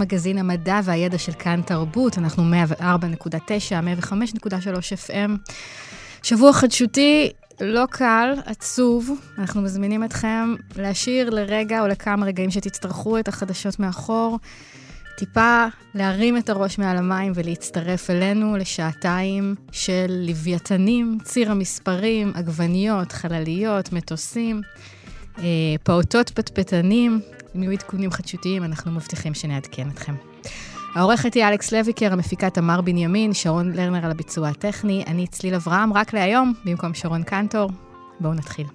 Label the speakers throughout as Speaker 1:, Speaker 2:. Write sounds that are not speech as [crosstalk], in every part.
Speaker 1: מגזין המדע והידע של כאן תרבות, אנחנו 104.9, 105.3 FM. שבוע חדשותי לא קל, עצוב. אנחנו מזמינים אתכם להשאיר לרגע או לכמה רגעים שתצטרכו את החדשות מאחור, טיפה להרים את הראש מעל המים ולהצטרף אלינו לשעתיים של לוויתנים, ציר המספרים, עגבניות, חלליות, מטוסים, פעוטות פטפטנים, אם יהיו עדכונים חדשותיים, אנחנו מבטיחים שנעדכן אתכם. העורכת היא אלכס לויקר, המפיקה תמר בנימין, שרון לרנר על הביצוע הטכני, אני צליל אברהם, רק להיום, במקום שרון קנטור. בואו נתחיל.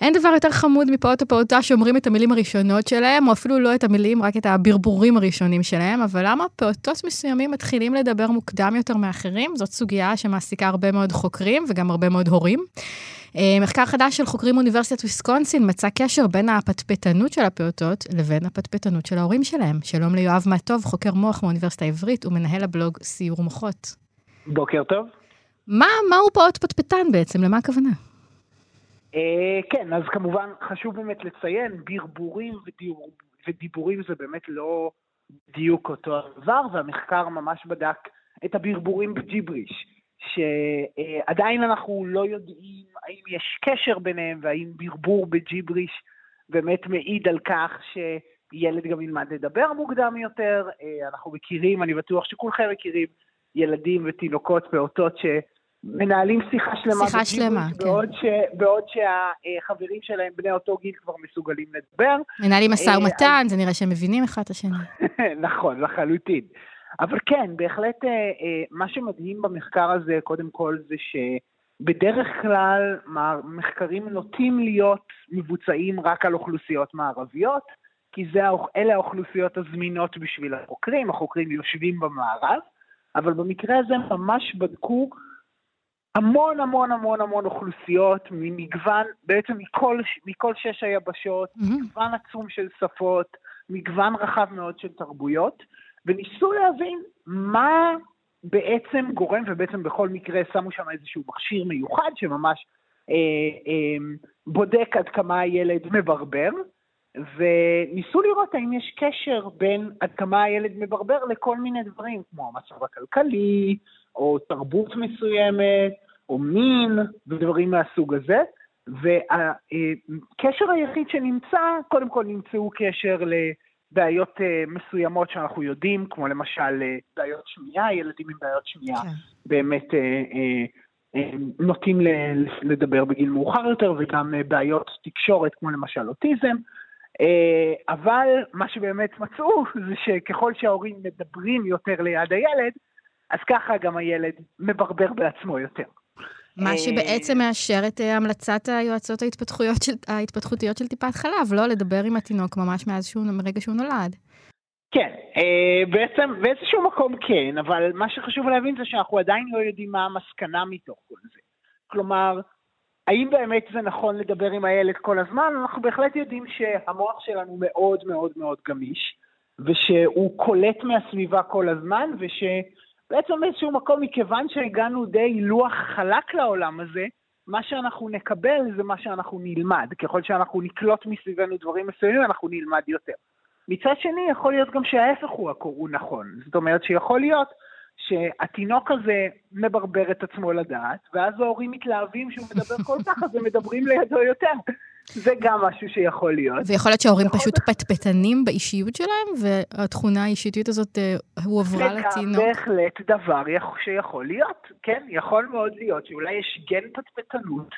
Speaker 1: אין דבר יותר חמוד מפעוט הפעוטה שאומרים את המילים הראשונות שלהם, או אפילו לא את המילים, רק את הברבורים הראשונים שלהם, אבל למה פעוטות מסוימים מתחילים לדבר מוקדם יותר מאחרים? זאת סוגיה שמעסיקה הרבה מאוד חוקרים וגם הרבה מאוד הורים. אה, מחקר חדש של חוקרים מאוניברסיטת ויסקונסין מצא קשר בין הפטפטנות של הפעוטות לבין הפטפטנות של ההורים שלהם. שלום ליואב מעטוב, חוקר מוח מאוניברסיטה העברית ומנהל הבלוג סיור מוחות.
Speaker 2: בוקר טוב.
Speaker 1: מה, מהו פעוט פטפטן בעצם? למה הכוונה?
Speaker 2: אה, כן, אז כמובן חשוב באמת לציין, ברבורים ודיבור, ודיבורים זה באמת לא בדיוק אותו הדבר, והמחקר ממש בדק את הברבורים בג'יבריש, שעדיין אנחנו לא יודעים האם יש קשר ביניהם והאם ברבור בג'יבריש באמת מעיד על כך שילד גם ילמד לדבר מוקדם יותר. אה, אנחנו מכירים, אני בטוח שכולכם מכירים, ילדים ותינוקות, פעוטות ש... מנהלים שיחה שלמה.
Speaker 1: שיחה שלמה, כן.
Speaker 2: בעוד, ש, בעוד שהחברים שלהם, בני אותו גיל, כבר מסוגלים לדבר.
Speaker 1: מנהלים משא ומתן, זה נראה שהם מבינים אחד את השני. [laughs]
Speaker 2: נכון, לחלוטין. אבל כן, בהחלט אה, אה, מה שמדהים במחקר הזה, קודם כל, זה שבדרך כלל מחקרים נוטים להיות מבוצעים רק על אוכלוסיות מערביות, כי זה, אלה האוכלוסיות הזמינות בשביל החוקרים, החוקרים יושבים במערב, אבל במקרה הזה ממש בדקו המון המון המון המון אוכלוסיות ממגוון, בעצם מכל, מכל שש היבשות, mm-hmm. מגוון עצום של שפות, מגוון רחב מאוד של תרבויות, וניסו להבין מה בעצם גורם, ובעצם בכל מקרה שמו שם איזשהו מכשיר מיוחד שממש אה, אה, בודק עד כמה הילד מברבר, וניסו לראות האם יש קשר בין עד כמה הילד מברבר לכל מיני דברים, כמו המצב הכלכלי, או תרבות מסוימת, או מין, ודברים מהסוג הזה. והקשר היחיד שנמצא, קודם כל נמצאו קשר לבעיות אה, מסוימות שאנחנו יודעים, כמו למשל אה, בעיות שמיעה, ילדים עם בעיות שמיעה כן. באמת אה, נוטים לדבר בגיל מאוחר יותר, וגם בעיות תקשורת, כמו למשל אוטיזם. אבל מה שבאמת מצאו זה שככל שההורים מדברים יותר ליד הילד, אז ככה גם הילד מברבר בעצמו יותר.
Speaker 1: מה שבעצם מאשר את אה, המלצת היועצות ההתפתחויות של, ההתפתחותיות של טיפת חלב, לא לדבר עם התינוק ממש מאז שהוא, מרגע שהוא נולד.
Speaker 2: כן, אה, בעצם באיזשהו מקום כן, אבל מה שחשוב להבין זה שאנחנו עדיין לא יודעים מה המסקנה מתוך כל זה. כלומר, האם באמת זה נכון לדבר עם הילד כל הזמן? אנחנו בהחלט יודעים שהמוח שלנו מאוד מאוד מאוד גמיש, ושהוא קולט מהסביבה כל הזמן, ובעצם באיזשהו מקום, מכיוון שהגענו די לוח חלק לעולם הזה, מה שאנחנו נקבל זה מה שאנחנו נלמד. ככל שאנחנו נקלוט מסביבנו דברים מסוימים, אנחנו נלמד יותר. מצד שני, יכול להיות גם שההפך הוא, הוא נכון. זאת אומרת שיכול להיות שהתינוק הזה מברבר את עצמו לדעת, ואז ההורים מתלהבים שהוא מדבר כל כך, אז הם מדברים לידו יותר. זה גם משהו שיכול להיות.
Speaker 1: ויכול להיות שההורים פשוט. פטפטנים באישיות שלהם, והתכונה האישיתיות הזאת אה, הועברה לתינוק.
Speaker 2: זה בהחלט דבר שיכול להיות, כן? יכול מאוד להיות שאולי יש גן פטפטנות,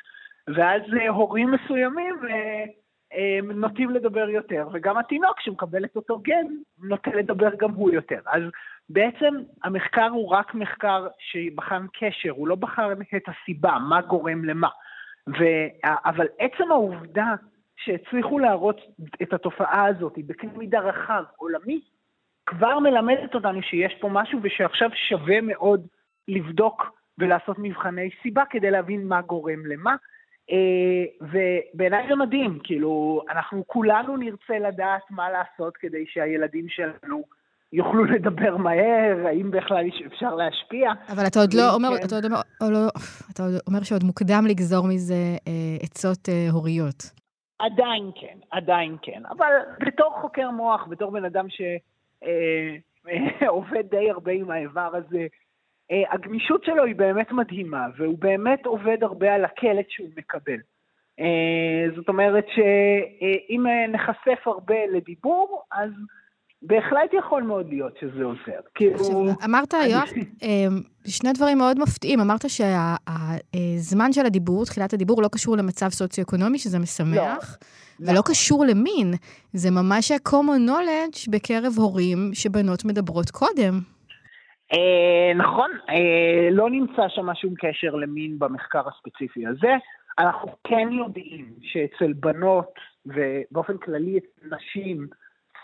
Speaker 2: ואז אה, הורים מסוימים אה, נוטים לדבר יותר, וגם התינוק שמקבל את אותו גן, נוטה לדבר גם הוא יותר. אז בעצם המחקר הוא רק מחקר שבחן קשר, הוא לא בחן את הסיבה, מה גורם למה. ו... אבל עצם העובדה שהצליחו להראות את התופעה הזאת בקנה מידה רחב, עולמי, כבר מלמדת אותנו שיש פה משהו ושעכשיו שווה מאוד לבדוק ולעשות מבחני סיבה כדי להבין מה גורם למה. אה, ובעיניי זה מדהים, כאילו, אנחנו כולנו נרצה לדעת מה לעשות כדי שהילדים שלנו יוכלו לדבר מהר, האם בכלל אפשר להשפיע.
Speaker 1: אבל אתה עוד לא אומר, כן. אתה עוד אומר, לא, אתה עוד אומר שעוד מוקדם לגזור מזה אה, עצות אה, הוריות.
Speaker 2: עדיין כן, עדיין כן. אבל בתור חוקר מוח, בתור בן אדם שעובד אה, [laughs] די הרבה עם האיבר הזה, אה, הגמישות שלו היא באמת מדהימה, והוא באמת עובד הרבה על הקלט שהוא מקבל. אה, זאת אומרת שאם נחשף הרבה לדיבור, אז בהחלט יכול מאוד להיות שזה עוזר.
Speaker 1: כאילו... אמרת, יואב, שני דברים מאוד מפתיעים. אמרת שהזמן של הדיבור, תחילת הדיבור, לא קשור למצב סוציו-אקונומי, שזה משמח. לא. ולא קשור למין, זה ממש common knowledge בקרב הורים שבנות מדברות קודם.
Speaker 2: אה, נכון, אה, לא נמצא שם שום קשר למין במחקר הספציפי הזה. אנחנו כן יודעים שאצל בנות, ובאופן כללי אצל נשים,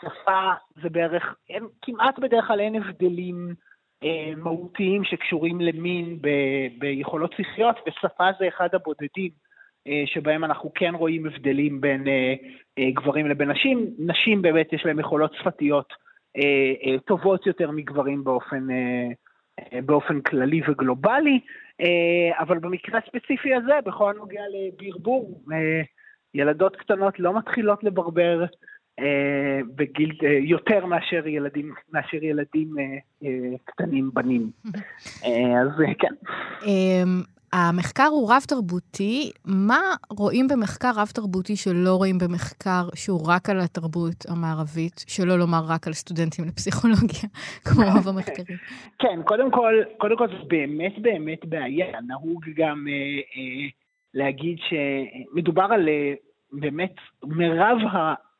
Speaker 2: שפה זה בערך, אין, כמעט בדרך כלל אין הבדלים אה, מהותיים שקשורים למין ב, ביכולות שכליות, ושפה זה אחד הבודדים אה, שבהם אנחנו כן רואים הבדלים בין אה, אה, גברים לבין נשים. נשים באמת יש להם יכולות שפתיות אה, אה, טובות יותר מגברים באופן, אה, אה, באופן כללי וגלובלי, אה, אבל במקרה הספציפי הזה, בכל הנוגע לברבור, אה, ילדות קטנות לא מתחילות לברבר בגיל, אה, יותר מאשר ילדים, מאשר ילדים אה, קטנים, בנים. [laughs] אז כן.
Speaker 1: אמ, המחקר הוא רב-תרבותי. מה רואים במחקר רב-תרבותי שלא רואים במחקר שהוא רק על התרבות המערבית, שלא לומר רק על סטודנטים לפסיכולוגיה, [laughs] כמו רוב המחקרים? [laughs]
Speaker 2: כן, קודם כל, קודם כל זה באמת באמת בעיה. נהוג גם אה, אה, להגיד שמדובר על אה, באמת מרב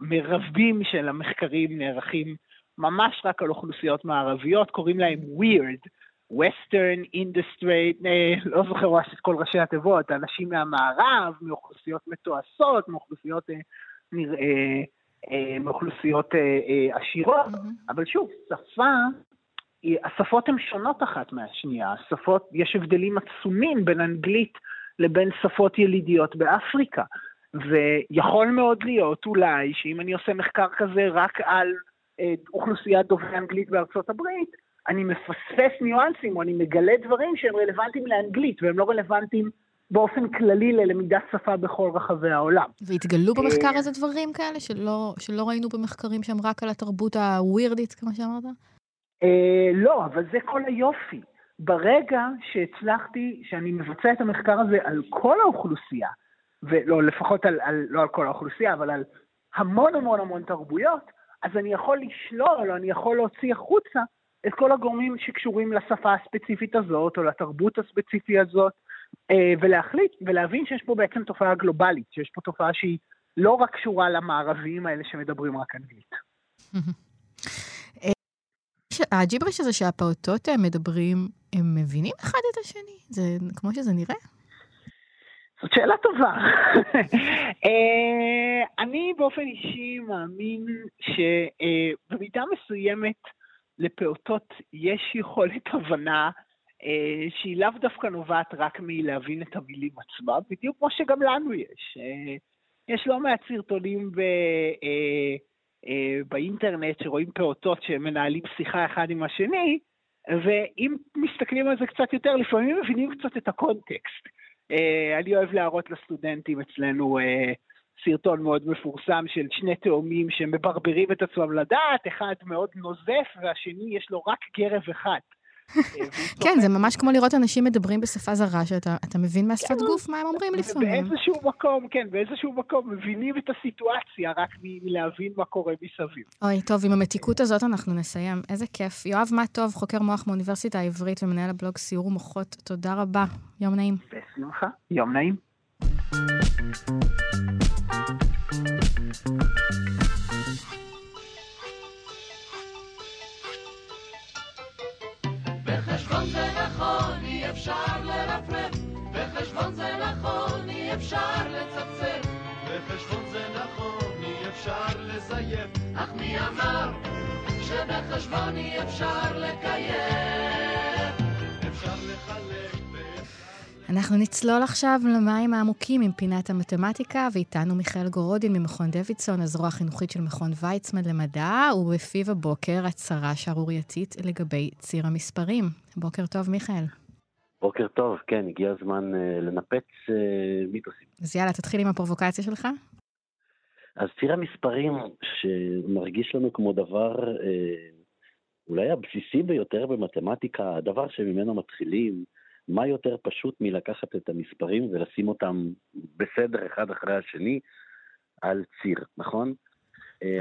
Speaker 2: המרבים של המחקרים נערכים ממש רק על אוכלוסיות מערביות, קוראים להם weird, Western Industry, אה, לא זוכר את כל ראשי התיבות, אנשים מהמערב, מאוכלוסיות מתועשות, מאוכלוסיות, אה, נראה, אה, מאוכלוסיות עשירות, mm-hmm. אבל שוב, שפה, השפות הן שונות אחת מהשנייה, השפות, יש הבדלים עצומים בין אנגלית לבין שפות ילידיות באפריקה. ויכול מאוד להיות אולי שאם אני עושה מחקר כזה רק על אה, אוכלוסיית דוברי אנגלית בארצות הברית, אני מפספס ניואנסים או אני מגלה דברים שהם רלוונטיים לאנגלית והם לא רלוונטיים באופן כללי ללמידת שפה בכל רחבי העולם.
Speaker 1: והתגלו במחקר הזה דברים כאלה שלא, שלא ראינו במחקרים שהם רק על התרבות הווירדית, כמו שאמרת?
Speaker 2: אה, לא, אבל זה כל היופי. ברגע שהצלחתי, שאני מבצע את המחקר הזה על כל האוכלוסייה, ולא, לפחות על, על, לא על כל האוכלוסייה, אבל על המון המון המון תרבויות, אז אני יכול לשלול, או אני יכול להוציא החוצה את כל הגורמים שקשורים לשפה הספציפית הזאת, או לתרבות הספציפית הזאת, אה, ולהחליט ולהבין שיש פה בעצם תופעה גלובלית, שיש פה תופעה שהיא לא רק קשורה למערבים האלה שמדברים רק אנגלית.
Speaker 1: אה, הג'יבריש הזה שהפעוטות מדברים, הם מבינים אחד את השני? זה כמו שזה נראה?
Speaker 2: זאת שאלה טובה. [laughs] אה, אני באופן אישי מאמין שבמידה מסוימת לפעוטות יש יכולת הבנה אה, שהיא לאו דווקא נובעת רק מלהבין את המילים עצמם, בדיוק כמו שגם לנו יש. אה, יש לא מעט סרטונים ב, באינטרנט שרואים פעוטות שמנהלים שיחה אחד עם השני, ואם מסתכלים על זה קצת יותר, לפעמים מבינים קצת את הקונטקסט. אה, אני אוהב להראות לסטודנטים אצלנו אה, סרטון מאוד מפורסם של שני תאומים שמברברים את עצמם לדעת, אחד מאוד נוזף והשני יש לו רק גרב אחד.
Speaker 1: כן, זה ממש כמו לראות אנשים מדברים בשפה זרה, שאתה מבין מהשפת כן, גוף מה הם אומרים לפעמים.
Speaker 2: באיזשהו מקום, כן, באיזשהו מקום מבינים את הסיטואציה רק מלהבין מה קורה מסביב.
Speaker 1: אוי, טוב, עם המתיקות הזאת אנחנו נסיים. איזה כיף. יואב מה טוב, חוקר מוח מאוניברסיטה העברית ומנהל הבלוג סיור מוחות, תודה רבה. יום נעים.
Speaker 2: בשמחה, יום נעים.
Speaker 3: בחשבון זה נכון, אי אפשר לרפרף בחשבון זה נכון, אי אפשר לצפצף.
Speaker 4: בחשבון זה נכון, אי אפשר לזייף.
Speaker 3: אך מי אמר שבחשבון אי אפשר לקיים?
Speaker 4: אפשר לחלק
Speaker 1: אנחנו נצלול עכשיו למים העמוקים עם פינת המתמטיקה, ואיתנו מיכאל גורודין ממכון דוידסון, הזרוע החינוכית של מכון ויצמן למדע, ובפיו הבוקר הצהרה שערורייתית לגבי ציר המספרים. בוקר טוב, מיכאל.
Speaker 5: בוקר טוב, כן, הגיע הזמן uh, לנפץ uh, מיתוסים.
Speaker 1: אז יאללה, תתחיל עם הפרובוקציה שלך.
Speaker 5: אז ציר המספרים, שמרגיש לנו כמו דבר uh, אולי הבסיסי ביותר במתמטיקה, הדבר שממנו מתחילים, מה יותר פשוט מלקחת את המספרים ולשים אותם בסדר אחד אחרי השני על ציר, נכון?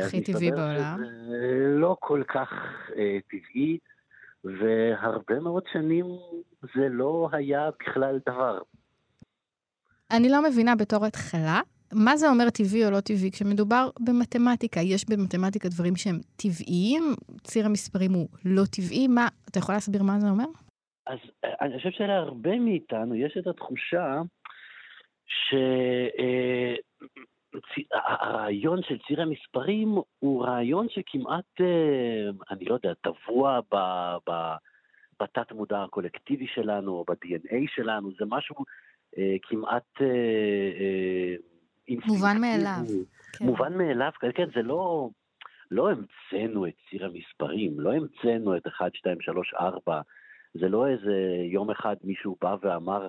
Speaker 1: הכי טבעי בעולם.
Speaker 5: זה לא כל כך uh, טבעי, והרבה מאוד שנים זה לא היה בכלל דבר.
Speaker 1: אני לא מבינה בתור התחלה, מה זה אומר טבעי או לא טבעי כשמדובר במתמטיקה? יש במתמטיקה דברים שהם טבעיים, ציר המספרים הוא לא טבעי, מה, אתה יכול להסביר מה זה אומר?
Speaker 5: אז אני חושב שלהרבה מאיתנו יש את התחושה שהרעיון של ציר המספרים הוא רעיון שכמעט, אני לא יודע, טבוע בתת מודע הקולקטיבי שלנו או ב-DNA שלנו, זה משהו כמעט...
Speaker 1: מובן מאליו.
Speaker 5: כן. מובן מאליו, כן, כן, זה לא... לא המצאנו את ציר המספרים, לא המצאנו את 1, 2, 3, 4, זה לא איזה יום אחד מישהו בא ואמר,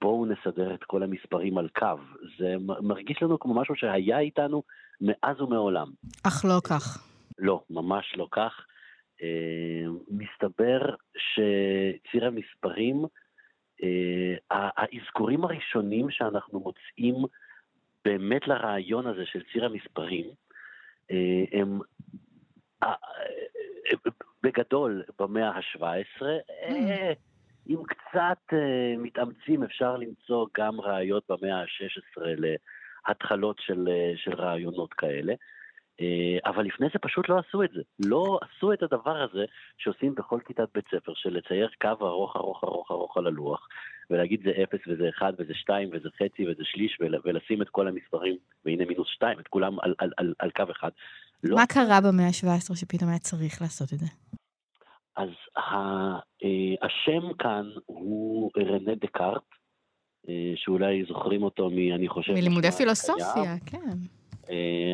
Speaker 5: בואו נסדר את כל המספרים על קו. זה מרגיש לנו כמו משהו שהיה איתנו מאז ומעולם.
Speaker 1: אך לא כך.
Speaker 5: לא, ממש לא כך. מסתבר שציר המספרים, האזכורים הראשונים שאנחנו מוצאים באמת לרעיון הזה של ציר המספרים, הם בגדול במאה ה-17. אם קצת מתאמצים אפשר למצוא גם ראיות במאה ה-16 להתחלות של, של רעיונות כאלה. אבל לפני זה פשוט לא עשו את זה. לא עשו את הדבר הזה שעושים בכל כיתת בית ספר, של לצייר קו ארוך ארוך ארוך ארוך על הלוח, ולהגיד זה 0 וזה 1 וזה 2 וזה חצי וזה שליש, ולשים את כל המספרים, והנה מינוס 2, את כולם על, על, על, על קו אחד.
Speaker 1: לא. מה קרה במאה ה-17 שפתאום היה צריך לעשות את זה?
Speaker 5: אז השם כאן הוא רנה דקארט, שאולי זוכרים אותו מ... אני חושב...
Speaker 1: מלימודי פילוסופיה, כן.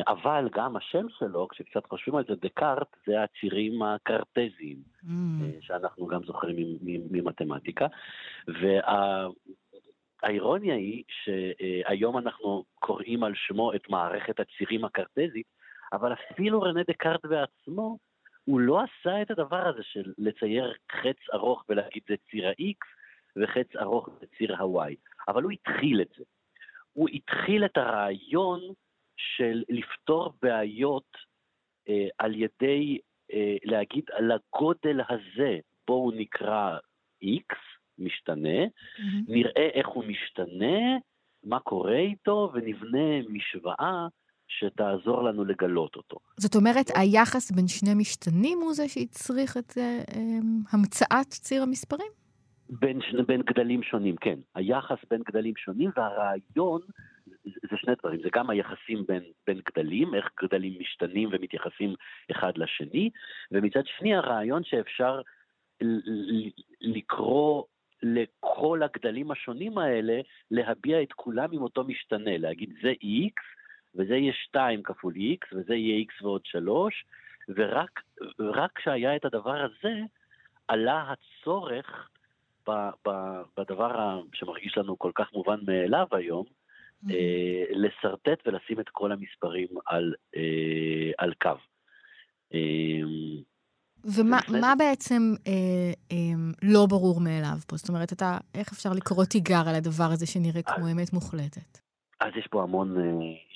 Speaker 5: אבל גם השם שלו, כשקצת חושבים על זה, דקארט, זה הצירים הקרטזיים, mm. שאנחנו גם זוכרים ממתמטיקה. והאירוניה היא שהיום אנחנו קוראים על שמו את מערכת הצירים הקרטזית, אבל אפילו רנה דקארט בעצמו, הוא לא עשה את הדבר הזה של לצייר חץ ארוך ולהגיד זה ציר ה-X וחץ ארוך זה ציר ה-Y, אבל הוא התחיל את זה. הוא התחיל את הרעיון של לפתור בעיות אה, על ידי אה, להגיד על הגודל הזה, בואו נקרא X, משתנה, mm-hmm. נראה איך הוא משתנה, מה קורה איתו, ונבנה משוואה שתעזור לנו לגלות אותו.
Speaker 1: זאת אומרת, היחס בין שני משתנים הוא זה שהצריך את uh, המצאת ציר המספרים?
Speaker 5: בין, בין גדלים שונים, כן. היחס בין גדלים שונים והרעיון, זה שני דברים, זה גם היחסים בין, בין גדלים, איך גדלים משתנים ומתייחסים אחד לשני, ומצד שני הרעיון שאפשר לקרוא לכל הגדלים השונים האלה, להביע את כולם עם אותו משתנה, להגיד זה X, וזה יהיה 2 כפול x, וזה יהיה x ועוד 3, ורק כשהיה את הדבר הזה, עלה הצורך ב, ב, בדבר שמרגיש לנו כל כך מובן מאליו היום, mm-hmm. אה, לשרטט ולשים את כל המספרים על, אה, על קו.
Speaker 1: אה, ומה מה בעצם אה, אה, לא ברור מאליו פה? זאת אומרת, אתה, איך אפשר לקרוא תיגר על הדבר הזה שנראה כמו אמת מוחלטת?
Speaker 5: אז יש פה המון, אה,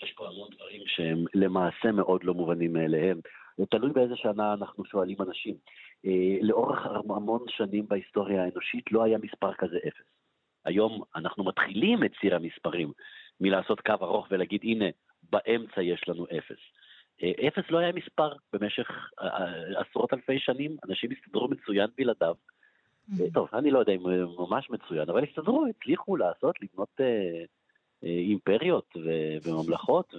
Speaker 5: יש פה המון דברים שהם למעשה מאוד לא מובנים מאליהם. תלוי באיזה שנה אנחנו שואלים אנשים. אה, לאורך המון שנים בהיסטוריה האנושית לא היה מספר כזה אפס. היום אנחנו מתחילים את ציר המספרים מלעשות קו ארוך ולהגיד, הנה, באמצע יש לנו אפס. אה, אפס לא היה מספר במשך עשרות אלפי שנים, אנשים הסתדרו מצוין בלעדיו, אה, טוב, אני לא יודע אם ממש מצוין, אבל הסתדרו, הצליחו לעשות, לבנות אימפריות וממלכות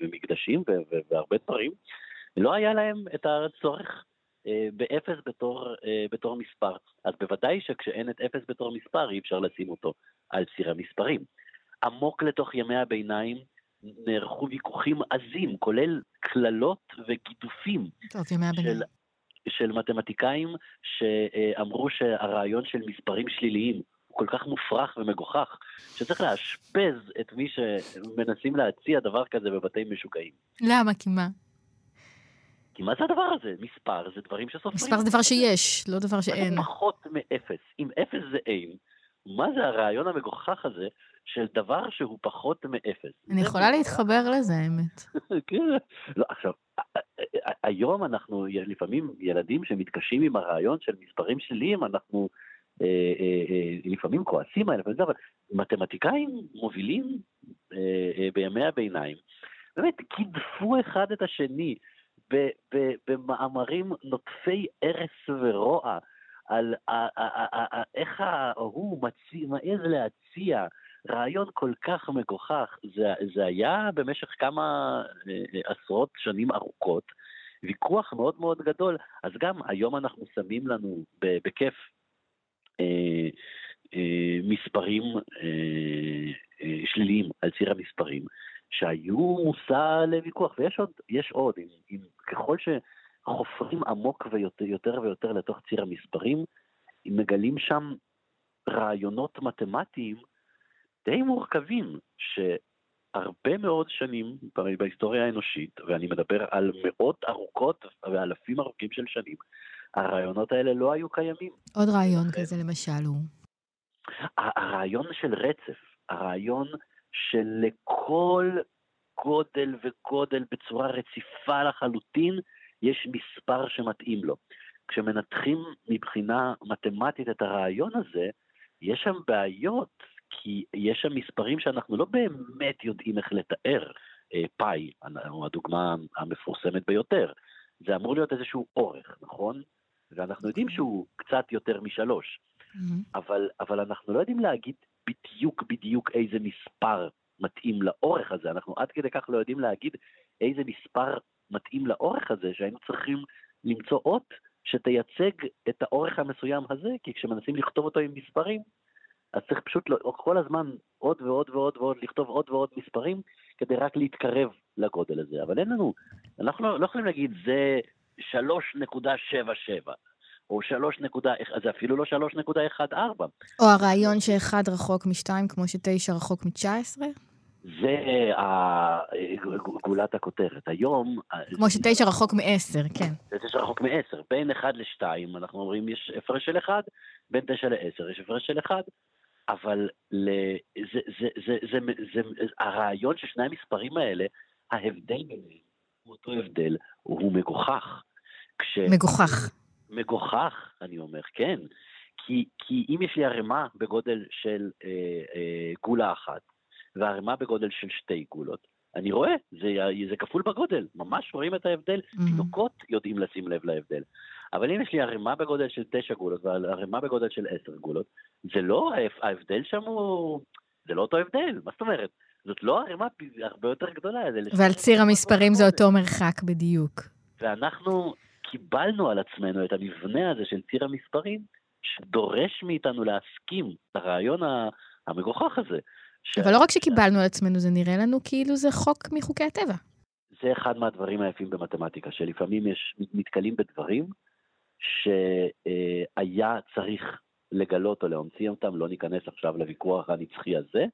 Speaker 5: ומקדשים והרבה דברים. לא היה להם את הצורך אה, באפס בתור, אה, בתור מספר. אז בוודאי שכשאין את אפס בתור מספר, אי אפשר לשים אותו על ציר המספרים. עמוק לתוך ימי הביניים נערכו ויכוחים עזים, כולל קללות וגידופים
Speaker 1: טוב, ימי הביניים.
Speaker 5: של, של מתמטיקאים שאמרו שהרעיון של מספרים שליליים כל כך מופרך ומגוחך, שצריך לאשפז את מי שמנסים להציע דבר כזה בבתי משוגעים.
Speaker 1: למה? כי מה?
Speaker 5: כי מה זה הדבר הזה? מספר זה דברים שסופרים.
Speaker 1: מספר זה דבר שיש, לא דבר שאין.
Speaker 5: זה פחות מאפס. אם אפס זה אין, מה זה הרעיון המגוחך הזה של דבר שהוא פחות מאפס?
Speaker 1: אני יכולה. להתחבר לזה, האמת. [laughs]
Speaker 5: כן. לא, עכשיו, היום אנחנו, לפעמים ילדים שמתקשים עם הרעיון של מספרים שליליים, אנחנו לפעמים כועסים עליהם, אבל מתמטיקאים מובילים אה, אה, בימי הביניים, באמת גידפו אחד את השני במאמרים נוטפי ארס ורוע. על איך מציא- מעז להציע רעיון כל כך מגוחך, זה, זה היה במשך כמה אה, אה, עשרות שנים ארוכות, ויכוח מאוד מאוד גדול. אז גם היום אנחנו שמים לנו בכיף אה, אה, מספרים אה, שליליים על ציר המספרים, שהיו מושא לוויכוח, ויש עוד, יש עוד, אם, אם ככל שחופרים עמוק ויותר יותר ויותר לתוך ציר המספרים, מגלים שם רעיונות מתמטיים די מורכבים, שהרבה מאוד שנים בהיסטוריה האנושית, ואני מדבר על מאות ארוכות ואלפים ארוכים של שנים, הרעיונות האלה לא היו קיימים.
Speaker 1: עוד רעיון כזה, למשל, הוא...
Speaker 5: הרעיון של רצף, הרעיון שלכל גודל וגודל בצורה רציפה לחלוטין, יש מספר שמתאים לו. כשמנתחים מבחינה מתמטית את הרעיון הזה, יש שם בעיות, כי יש שם מספרים שאנחנו לא באמת יודעים איך לתאר. אה, פאי, הדוגמה המפורסמת ביותר. זה אמור להיות איזשהו אורך, נכון? ואנחנו יודעים שהוא קצת יותר משלוש.
Speaker 1: מהמם.
Speaker 5: אבל, אבל אנחנו לא יודעים להגיד בדיוק בדיוק איזה מספר מתאים לאורך הזה, אנחנו עד כדי כך לא יודעים להגיד איזה מספר מתאים לאורך הזה, שהיינו צריכים למצוא אות שתייצג את האורך המסוים הזה, כי כשמנסים לכתוב אותו עם מספרים, אז צריך פשוט לא- כל הזמן עוד ועוד ועוד ועוד, לכתוב עוד ועוד מספרים, כדי רק להתקרב לגודל הזה. אבל אין לנו, אנחנו לא, לא יכולים להגיד זה 3.77. או 3 נקודה, זה אפילו לא 3.14.
Speaker 1: או הרעיון שאחד רחוק משתיים, כמו שתשע רחוק מתשע עשרה?
Speaker 5: זה ה- גולת הכותרת. היום...
Speaker 1: כמו שתשע רחוק מעשר, כן.
Speaker 5: זה תשע רחוק מעשר. בין 1 ל-2, אנחנו אומרים יש הפרש של 1, בין 9 ל-10 יש הפרש של 1, אבל. זה, זה, זה, זה, זה, זה, הרעיון של שני המספרים האלה, ההבדל ביניהם הוא אותו הבדל, הוא מגוחך. כש...
Speaker 1: מגוחך.
Speaker 5: מגוחך, אני אומר, כן. כי, כי אם יש לי ערימה בגודל של אה, אה, גולה אחת, וערימה בגודל של שתי גולות, אני רואה, זה, זה כפול בגודל, ממש רואים את ההבדל.
Speaker 1: Mhm.
Speaker 5: תינוקות יודעים לשים לב להבדל. אבל אם יש לי ערימה בגודל של תשע גולות וערימה בגודל של עשר גולות, זה לא, ההבדל שם הוא, זה לא אותו הבדל, מה זאת אומרת? זאת לא ערימה הרבה יותר גדולה.
Speaker 1: ועל ציר המספרים זה. אותו מרחק בדיוק.
Speaker 5: ואנחנו קיבלנו על עצמנו את המבנה הזה של ציר המספרים, שדורש מאיתנו להסכים לרעיון המגוחך הזה. ש-
Speaker 1: אבל לא רק שקיבלנו על עצמנו, זה נראה לנו כאילו זה חוק מחוקי הטבע.
Speaker 5: זה אחד מהדברים היפים במתמטיקה, שלפעמים יש, נתקלים בדברים שהיה צריך לגלות או להמציא אותם, לא ניכנס עכשיו לוויכוח הנצחי הזה,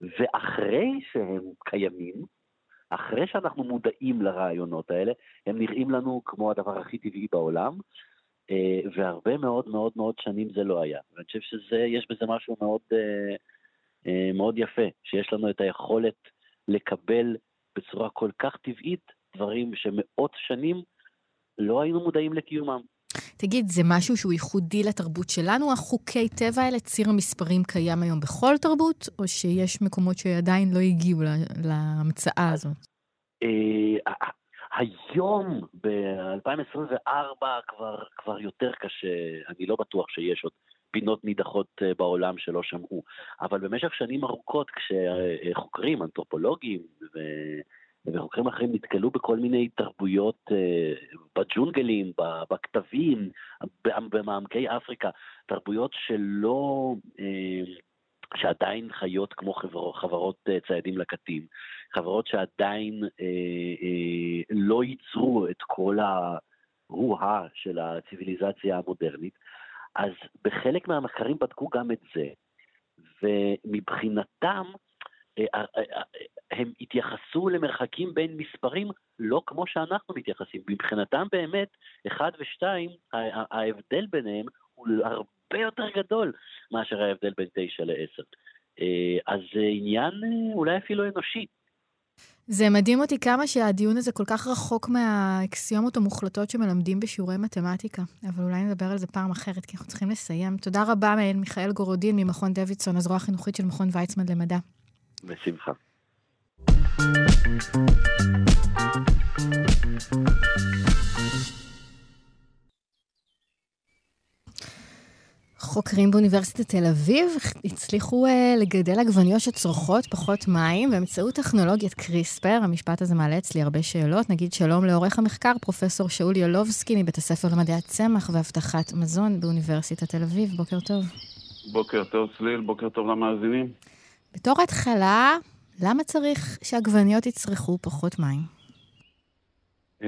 Speaker 5: ואחרי שהם קיימים, אחרי שאנחנו מודעים לרעיונות האלה, הם נראים לנו כמו הדבר הכי טבעי בעולם, אה, והרבה מאוד מאוד מאוד שנים זה לא היה. ואני חושב שיש בזה משהו מאוד, אה, אה, מאוד יפה, שיש לנו את היכולת לקבל בצורה כל כך טבעית דברים שמאות שנים לא היינו מודעים לקיומם.
Speaker 1: תגיד, זה משהו שהוא ייחודי לתרבות שלנו, החוקי טבע האלה? ציר המספרים קיים היום בכל תרבות, או שיש מקומות שעדיין לא הגיעו להמצאה הזאת?
Speaker 5: אה, היום, ב-2024, כבר, כבר יותר קשה, אני לא בטוח שיש עוד פינות נידחות אה, בעולם שלא שמעו. אבל במשך שנים ארוכות, כשחוקרים, אנתרופולוגים ו... וחוקרים אחרים נתקלו בכל מיני תרבויות אה, בג'ונגלים, בכתבים, במעמקי אפריקה, תרבויות שלא... אה, שעדיין חיות כמו חבר, חברות אה, ציידים לקטים, חברות שעדיין אה, אה, לא ייצרו את כל הרוהה של הציוויליזציה המודרנית, אז בחלק מהמחקרים בדקו גם את זה, ומבחינתם הם התייחסו למרחקים בין מספרים לא כמו שאנחנו מתייחסים. מבחינתם באמת, אחד ושתיים, ההבדל ביניהם הוא הרבה יותר גדול מאשר ההבדל בין תשע לעשר. אז זה עניין אולי אפילו אנושי.
Speaker 1: זה מדהים אותי כמה שהדיון הזה כל כך רחוק מהאקסיומות המוחלטות שמלמדים בשיעורי מתמטיקה. אבל אולי נדבר על זה פעם אחרת, כי אנחנו צריכים לסיים. תודה רבה, מיכאל גורודין ממכון דוידסון, הזרוע החינוכית של מכון ויצמן למדע.
Speaker 5: בשמחה.
Speaker 1: חוקרים באוניברסיטת תל אביב הצליחו uh, לגדל עגבניות שצורכות פחות מים באמצעות טכנולוגיית קריספר. המשפט הזה מעלה אצלי הרבה שאלות. נגיד שלום לעורך המחקר, פרופסור שאול ילובסקי מבית הספר למדעי הצמח והבטחת מזון באוניברסיטת תל אביב. בוקר טוב.
Speaker 6: בוקר טוב, צליל, בוקר טוב למאזינים.
Speaker 1: בתור התחלה, למה צריך שעגבניות יצרכו פחות מים?
Speaker 6: Uh,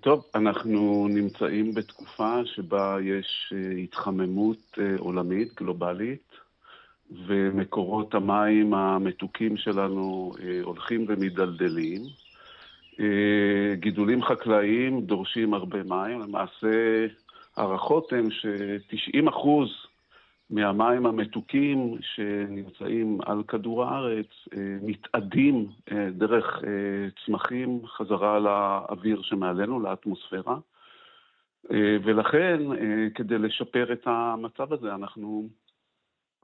Speaker 6: טוב, אנחנו נמצאים בתקופה שבה יש uh, התחממות uh, עולמית, גלובלית, ומקורות המים המתוקים שלנו הולכים ומדלדלים. Uh, גידולים חקלאיים דורשים הרבה מים, למעשה הערכות הן ש-90 אחוז מהמים המתוקים שנמצאים על כדור הארץ אה, מתאדים אה, דרך אה, צמחים חזרה לאוויר שמעלינו, לאטמוספירה. ולכן, כדי לשפר את המצב הזה, אנחנו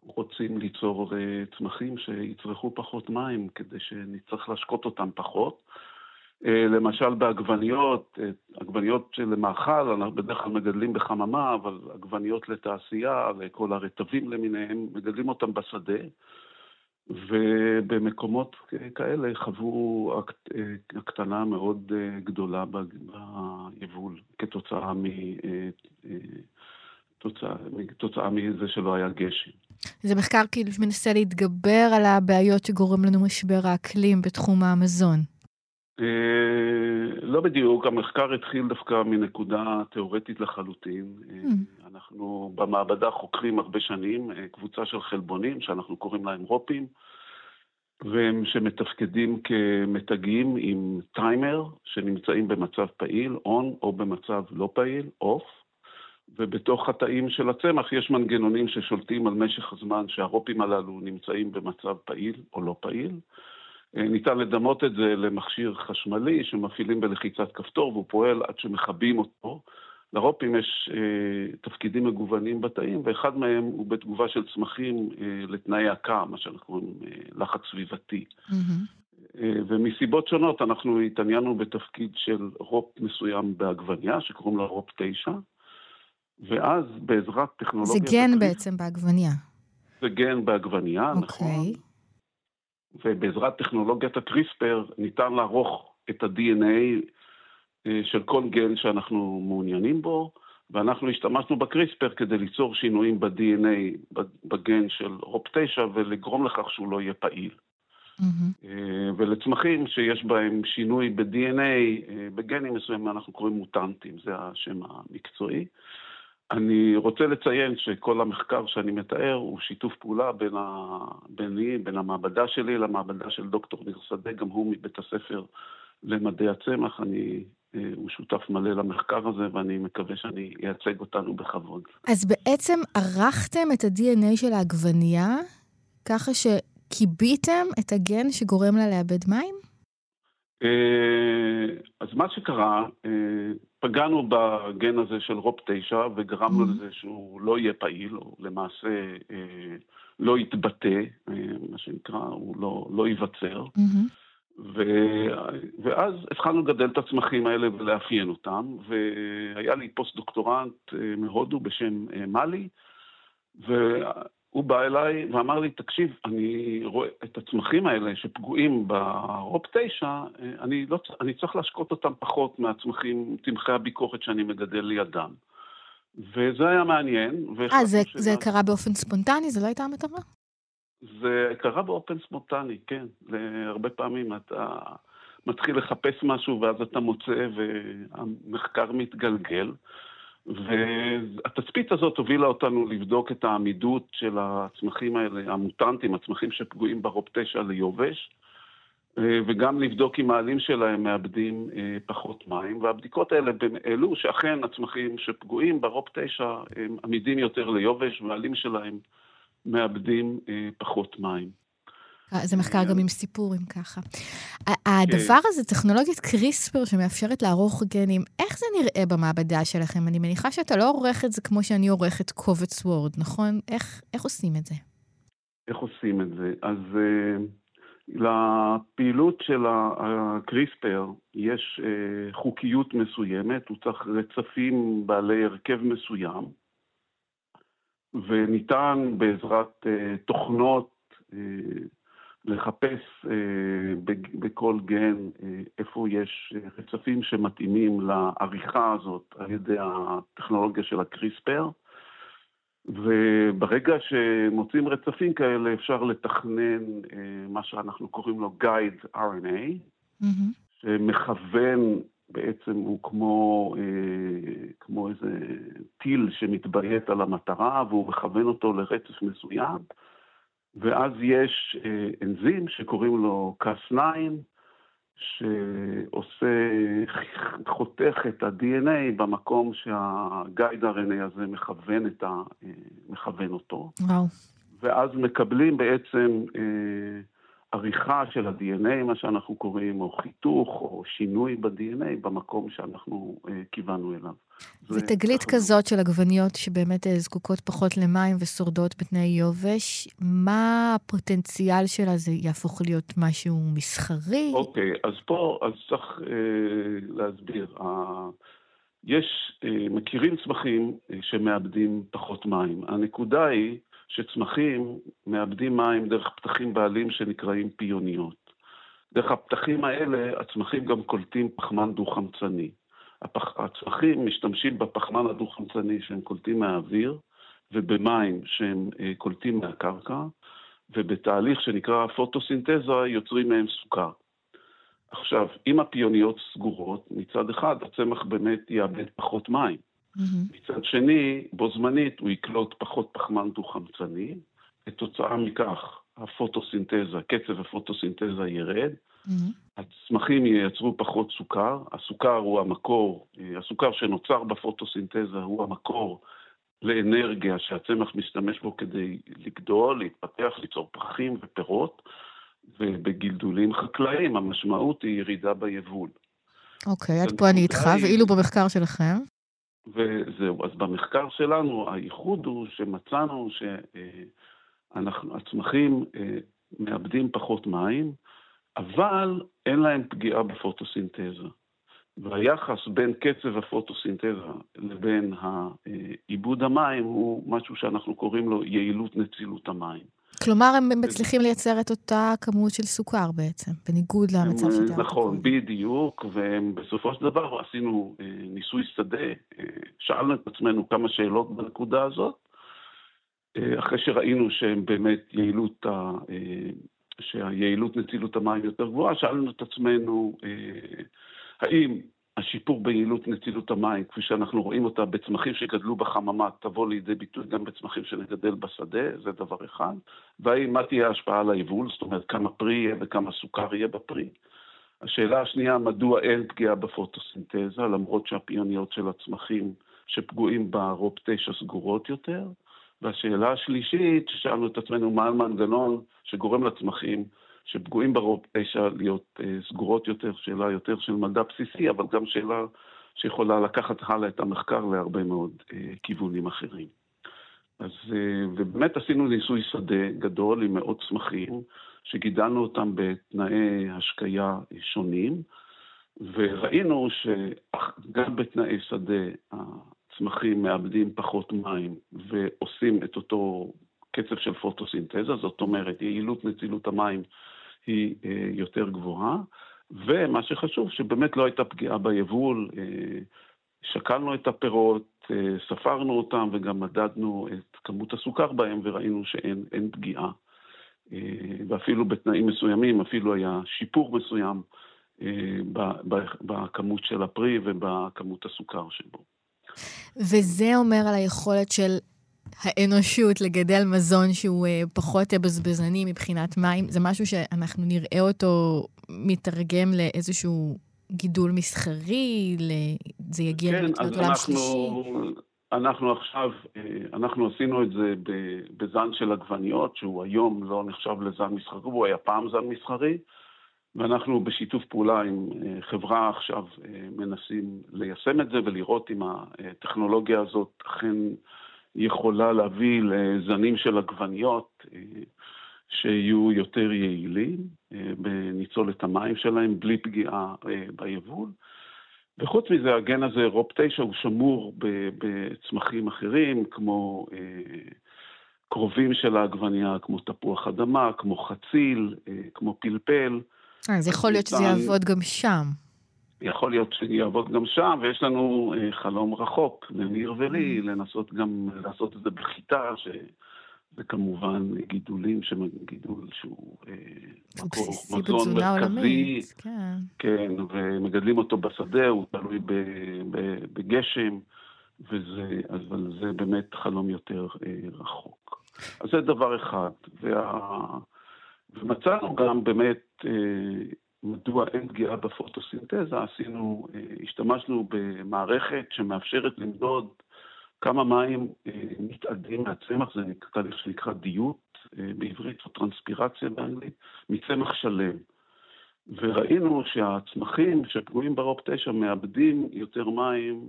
Speaker 6: רוצים ליצור צמחים שיצרכו פחות מים, כדי שנצטרך להשקות אותם פחות. אה, למשל בעגבניות, אה, עגבניות שלמאכל, אנחנו בדרך כלל מגדלים בחממה, אבל עגבניות לתעשייה, וכל הרטבים למיניהם, מגדלים אותם בשדה, ובמקומות כאלה חוו אה, הקטנה מאוד גדולה ביבול כתוצאה מ... תוצאה מזה שלא היה גשם.
Speaker 1: זה מחקר כאילו שמנסה להתגבר על הבעיות שגורם לנו משבר האקלים בתחום המזון.
Speaker 6: אה, לא בדיוק, המחקר התחיל דווקא מנקודה תיאורטית לחלוטין. Mm. אנחנו במעבדה חוקרים הרבה שנים אה, קבוצה של חלבונים, שאנחנו קוראים להם רופים, והם שמתפקדים כמתגים עם טיימר, שנמצאים במצב פעיל, און, או במצב לא פעיל, אוף. ובתוך התאים של הצמח יש מנגנונים ששולטים על משך הזמן שהרופים הללו נמצאים במצב פעיל או לא פעיל. אה, ניתן לדמות את זה למכשיר חשמלי שמפעילים בלחיצת כפתור והוא פועל עד שמכבים אותו. לרופים יש אה, תפקידים מגוונים בתאים, ואחד מהם הוא בתגובה של צמחים אה, לתנאי הקה, מה שאנחנו קוראים אה, לחץ סביבתי. Mm-hmm. אה, ומסיבות שונות אנחנו התעניינו בתפקיד של רופ מסוים בעגבניה, שקוראים לה רופ 9, ואז בעזרת טכנולוגיה...
Speaker 1: זה גן תקליף, בעצם בעגבניה.
Speaker 6: זה גן בעגבניה, okay. נכון. ובעזרת טכנולוגיית הקריספר ניתן לערוך את ה-DNA אה, של כל גן שאנחנו מעוניינים בו, ואנחנו השתמשנו בקריספר כדי ליצור שינויים ב-DNA, בגן של רופ 9, ולגרום לכך שהוא לא יהיה פעיל. Mm-hmm. ולצמחים שיש בהם שינוי ב-DNA, אה, בגנים מסוימים אנחנו קוראים מוטנטים, זה השם המקצועי. אני רוצה לציין שכל המחקר שאני מתאר הוא שיתוף פעולה בין, ה... ביני, בין המעבדה שלי למעבדה של דוקטור ניר שדה, גם הוא מבית הספר למדעי הצמח. אני, אה, הוא שותף מלא למחקר הזה, ואני מקווה שאני אייצג אותנו בכבוד.
Speaker 1: אז בעצם ערכתם את ה-DNA של העגבנייה ככה שכיביתם את הגן שגורם לה לאבד מים?
Speaker 6: אה, אז מה שקרה, אה, פגענו בגן הזה של רופ 9 וגרמנו mm-hmm. לזה שהוא לא יהיה פעיל, או למעשה אה, לא יתבטא, מה שנקרא, הוא לא, לא ייווצר. Mm-hmm. ו... ואז התחלנו לגדל את הצמחים האלה ולאפיין אותם, והיה לי פוסט-דוקטורנט אה, מהודו בשם אה, מאלי, והוא בא אליי ואמר לי, תקשיב, אני רואה את הצמחים האלה שפגועים ברופ 9, אה, אני, לא, אני צריך להשקות אותם פחות מהצמחים, צמחי הביקורת שאני מגדל לידם. וזה היה מעניין.
Speaker 1: אה, זה, זה קרה באופן ספונטני? זו לא הייתה המטרה?
Speaker 6: זה קרה באופן ספונטני, כן. הרבה פעמים אתה מתחיל לחפש משהו ואז אתה מוצא והמחקר מתגלגל. והתצפית הזאת הובילה אותנו לבדוק את העמידות של הצמחים האלה, המוטנטים, הצמחים שפגועים ברוב 9 ליובש, וגם לבדוק אם העלים שלהם מאבדים אה, פחות מים, והבדיקות האלה העלו שאכן הצמחים שפגועים ברוב 9 הם עמידים יותר ליובש, והעלים שלהם מאבדים אה, פחות מים.
Speaker 1: אה, זה מחקר גם עם סיפור, אם ככה. הדבר כן. הזה, טכנולוגיית קריספר שמאפשרת לערוך גנים, איך זה נראה במעבדה שלכם? אני מניחה שאתה לא עורך את זה כמו שאני עורכת קובץ וורד, נכון? איך, איך עושים את זה?
Speaker 6: איך עושים את זה? אז uh, לפעילות של הקריספר יש uh, חוקיות מסוימת, הוא צריך רצפים בעלי הרכב מסוים. וניתן בעזרת אה, תוכנות אה, לחפש אה, בכל גן איפה יש רצפים שמתאימים לעריכה הזאת על ידי הטכנולוגיה של הקריספר. וברגע שמוצאים רצפים כאלה אפשר לתכנן מה שאנחנו קוראים לו Guide RNA, mm-hmm. שמכוון בעצם הוא כמו, אה, כמו איזה טיל שמתביית על המטרה והוא מכוון אותו לרצף מסוים, ואז יש אה, אנזים שקוראים לו Cas9, שעושה, חותך את ה-DNA במקום שהגייד RNA הזה מכוון, ה, אה, מכוון אותו. וואו. ואז מקבלים בעצם אה, עריכה של ה-DNA, מה שאנחנו קוראים, או חיתוך, או שינוי ב-DNA במקום שאנחנו uh, כיוונו אליו.
Speaker 1: ותגלית כזאת של עגבניות שבאמת אה, זקוקות פחות למים ושורדות בתנאי יובש, מה הפוטנציאל שלה? זה יהפוך להיות משהו מסחרי?
Speaker 6: אוקיי, okay, אז פה, אז צריך uh, להסביר. Uh, יש, uh, מכירים צמחים uh, שמאבדים פחות מים. הנקודה היא, שצמחים מאבדים מים דרך פתחים בעלים שנקראים פיוניות. דרך הפתחים האלה הצמחים גם קולטים פחמן דו-חמצני. הפח... הצמחים משתמשים בפחמן הדו-חמצני שהם קולטים מהאוויר ובמים שהם אה, קולטים מהקרקע, ובתהליך שנקרא פוטוסינתזה יוצרים מהם סוכר. עכשיו, אם הפיוניות סגורות, מצד אחד הצמח באמת יאבד פחות מים. Mm-hmm. מצד שני, בו זמנית הוא יקלוט פחות פחמן דו-חמצני, כתוצאה מכך הפוטוסינתזה, קצב הפוטוסינתזה ירד, mm-hmm. הצמחים ייצרו פחות סוכר, הסוכר הוא המקור, הסוכר שנוצר בפוטוסינתזה הוא המקור לאנרגיה שהצמח משתמש בו כדי לגדול, להתפתח, ליצור פרחים ופירות, ובגלדולים חקלאיים המשמעות היא ירידה ביבול.
Speaker 1: אוקיי, עד פה אני איתך, ואילו במחקר שלכם?
Speaker 6: וזהו, אז במחקר שלנו הייחוד הוא שמצאנו שהצמחים אה, מאבדים פחות מים, אבל אין להם פגיעה בפוטוסינתזה. והיחס בין קצב הפוטוסינתזה לבין עיבוד המים הוא משהו שאנחנו קוראים לו יעילות נצילות המים.
Speaker 1: כלומר, הם מצליחים לייצר את אותה כמות של סוכר בעצם, בניגוד למצב שתיארת.
Speaker 6: נכון, בדיוק, ובסופו של דבר עשינו אה, ניסוי שדה, אה, שאלנו את עצמנו כמה שאלות בנקודה הזאת, אה, אחרי שראינו שהם באמת יעילות, שהיעילות נצילות המים יותר גבוהה, שאלנו את עצמנו האם השיפור ביעילות נצילות המים, כפי שאנחנו רואים אותה בצמחים שגדלו בחממה, תבוא לידי ביטוי גם בצמחים שנגדל בשדה, זה דבר אחד. והאם מה תהיה ההשפעה על היבול, זאת אומרת כמה פרי יהיה וכמה סוכר יהיה בפרי. השאלה השנייה, מדוע אין פגיעה בפוטוסינתזה, למרות שהפיוניות של הצמחים שפגועים ברוב תשע סגורות יותר. והשאלה השלישית, ששאלנו את עצמנו מה המנגנון שגורם לצמחים שפגועים ברוב תשע להיות אה, סגורות יותר, שאלה יותר של מדע בסיסי, אבל גם שאלה שיכולה לקחת הלאה את המחקר להרבה מאוד אה, כיוונים אחרים. אז, אה, ובאמת עשינו ניסוי שדה גדול עם מאות צמחים, שגידלנו אותם בתנאי השקיה שונים, וראינו שגם בתנאי שדה הצמחים מאבדים פחות מים ועושים את אותו קצב של פוטוסינתזה, זאת אומרת, יעילות נצילות המים היא אה, יותר גבוהה, ומה שחשוב, שבאמת לא הייתה פגיעה ביבול, אה, שקלנו את הפירות, אה, ספרנו אותם וגם מדדנו את כמות הסוכר בהם וראינו שאין פגיעה. ואפילו בתנאים מסוימים, אפילו היה שיפור מסוים בכמות של הפרי ובכמות הסוכר שבו.
Speaker 1: וזה אומר על היכולת של האנושות לגדל מזון שהוא uh, פחות בזבזני מבחינת מים, זה משהו שאנחנו נראה אותו מתרגם לאיזשהו גידול מסחרי, זה יגיע
Speaker 6: כן,
Speaker 1: למתנות עולם שלישי.
Speaker 6: אנחנו עכשיו, אה, אנחנו עשינו את זה בזן של עגבניות, שהוא היום לא נחשב לזן מסחרי, הוא היה פעם זן מסחרי, ואנחנו בשיתוף פעולה עם אה, חברה עכשיו מנסים ליישם את זה ולראות אם הטכנולוגיה הזאת אכן יכולה להביא לזנים של עגבניות אה, שיהיו יותר יעילים אה, בניצולת המים שלהם בלי פגיעה אה, ביבול. וחוץ מזה, הגן הזה, רופ 9, הוא שמור בצמחים אחרים, כמו קרובים של העגבנייה, כמו תפוח אדמה, כמו חציל, כמו פלפל.
Speaker 1: אז יכול להיות שזה יעבוד גם שם.
Speaker 6: יכול להיות שיעבוד גם שם, ויש לנו אה, חלום רחוק, לניר ולי, mm. לנסות גם לעשות את זה בחיטה, שזה כמובן גידולים, גידול שהוא אה, מקור מזון מרכזי, כן. כן, ומגדלים אותו בשדה, הוא תלוי בגשם, וזה, אבל זה באמת חלום יותר אה, רחוק. אז זה דבר אחד. וה... ומצאנו גם באמת מדוע אין פגיעה בפוטוסינתזה, עשינו, אה, השתמשנו במערכת שמאפשרת למדוד כמה מים אה, מתאדים מהצמח, זה תהליך שנקרא דיוט אה, בעברית או טרנספירציה באנגלית, מצמח שלם. וראינו שהצמחים שפגועים ברוב 9 מאבדים יותר מים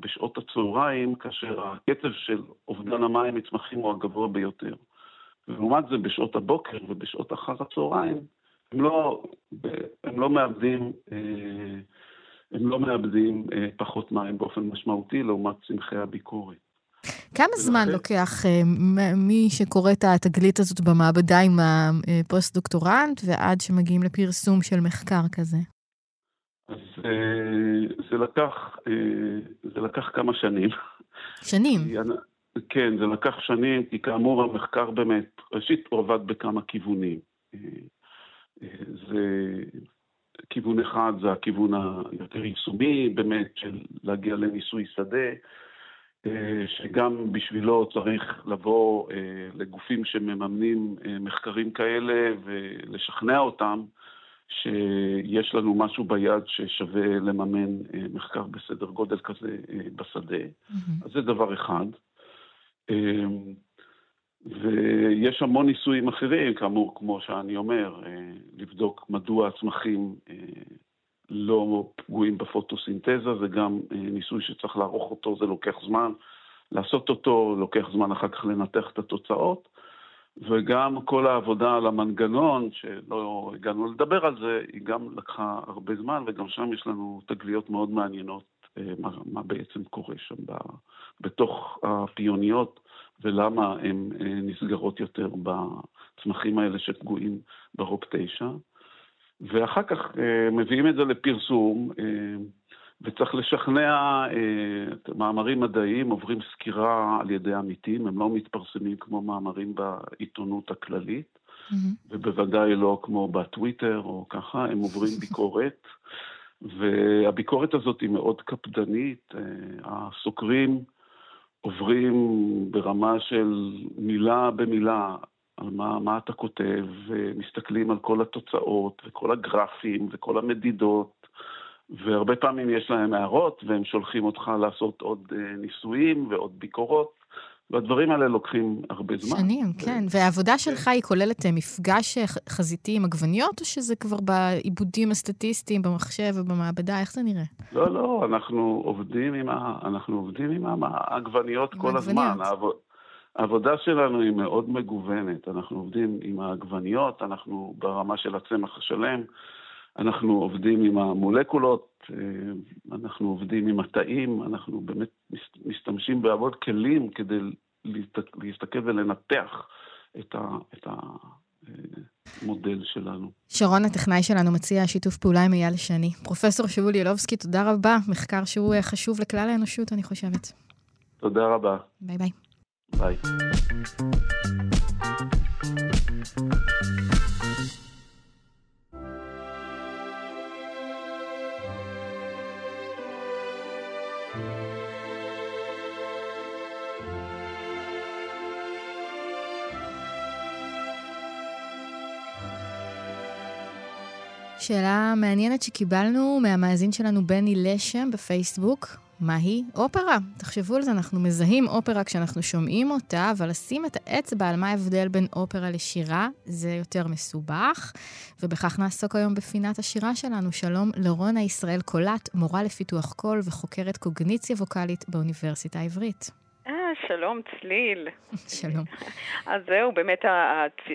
Speaker 6: בשעות הצהריים, כאשר הקצב של אובדן המים מצמחים הוא הגבוה ביותר. ולעומת זה בשעות הבוקר ובשעות אחר הצהריים, הם לא, הם לא מאבדים, אה, הם לא מאבדים אה, פחות מים באופן משמעותי לעומת צמחי הביקורת.
Speaker 1: כמה זמן לוקח אה, מי שקורא את התגלית הזאת במעבדה עם הפוסט-דוקטורנט ועד שמגיעים לפרסום של מחקר כזה?
Speaker 6: אז זה לקח, זה לקח כמה שנים.
Speaker 1: שנים?
Speaker 6: כן, זה לקח שנים, כי כאמור המחקר באמת, ראשית הוא עבד בכמה כיוונים. זה כיוון אחד, זה הכיוון היותר יישומי, באמת, של להגיע לניסוי שדה, אה, שגם בשבילו צריך לבוא אה, לגופים שמממנים אה, מחקרים כאלה ולשכנע אותם שיש לנו משהו ביד ששווה לממן מחקר בסדר גודל כזה בשדה. Mm-hmm. אז זה דבר אחד. ויש המון ניסויים אחרים, כאמור, כמו שאני אומר, אה, לבדוק מדוע הצמחים אה, לא פגועים בפוטוסינתזה, זה גם אה, ניסוי שצריך לערוך אותו, זה לוקח זמן לעשות אותו, לוקח זמן אחר כך לנתח את התוצאות, וגם כל העבודה על המנגנון, שלא הגענו לדבר על זה, היא גם לקחה הרבה זמן, וגם שם יש לנו תגליות מאוד מעניינות, מה, מה בעצם קורה שם בתוך הפיוניות. ולמה הן אה, נסגרות יותר בצמחים האלה שפגועים ברוק 9. ואחר כך אה, מביאים את זה לפרסום, אה, וצריך לשכנע, מאמרים מדעיים עוברים סקירה על ידי עמיתים, הם לא מתפרסמים כמו מאמרים בעיתונות הכללית, mm-hmm. ובוודאי לא כמו בטוויטר או ככה, הם עוברים ביקורת, [laughs] והביקורת הזאת היא מאוד קפדנית, הסוקרים עוברים ברמה של מילה במילה על מה, מה אתה כותב, ומסתכלים על כל התוצאות וכל הגרפים וכל המדידות, והרבה פעמים יש להם הערות, והם שולחים אותך לעשות עוד אה, ניסויים ועוד ביקורות. והדברים האלה לוקחים הרבה זמן.
Speaker 1: שנים. כן. והעבודה כן. שלך היא כוללת אה, מפגש אה, חזיתי עם עגבניות, או שזה כבר בעיבודים הסטטיסטיים במחשב ובמעבדה? איך זה נראה?
Speaker 6: לא, לא, אנחנו עובדים עם, ה... אנחנו עובדים עם העגבניות כל הזמן. העב... העבודה שלנו היא מאוד מגוונת. אנחנו עובדים עם העגבניות, אנחנו ברמה של הצמח השלם, אנחנו עובדים עם המולקולות, אה, אנחנו עובדים עם התאים, אנחנו באמת משתמשים בעבוד כלים כדי להסתכל ולנתח את, ה, את המודל שלנו.
Speaker 1: שרון, הטכנאי שלנו, מציע שיתוף פעולה עם אייל שני. פרופסור שאול ילובסקי, תודה רבה. מחקר שהוא חשוב לכלל האנושות, אני חושבת.
Speaker 6: תודה רבה.
Speaker 1: ביי ביי.
Speaker 6: ביי.
Speaker 1: שאלה מעניינת שקיבלנו מהמאזין שלנו בני לשם בפייסבוק. מהי אופרה? תחשבו על זה, אנחנו מזהים אופרה כשאנחנו שומעים אותה, אבל לשים את האצבע על מה ההבדל בין אופרה לשירה, זה יותר מסובך. ובכך נעסוק היום בפינת השירה שלנו. שלום לרונה ישראל קולט, מורה לפיתוח קול וחוקרת קוגניציה ווקאלית באוניברסיטה העברית.
Speaker 7: שלום צליל.
Speaker 1: שלום. [laughs]
Speaker 7: אז זהו, באמת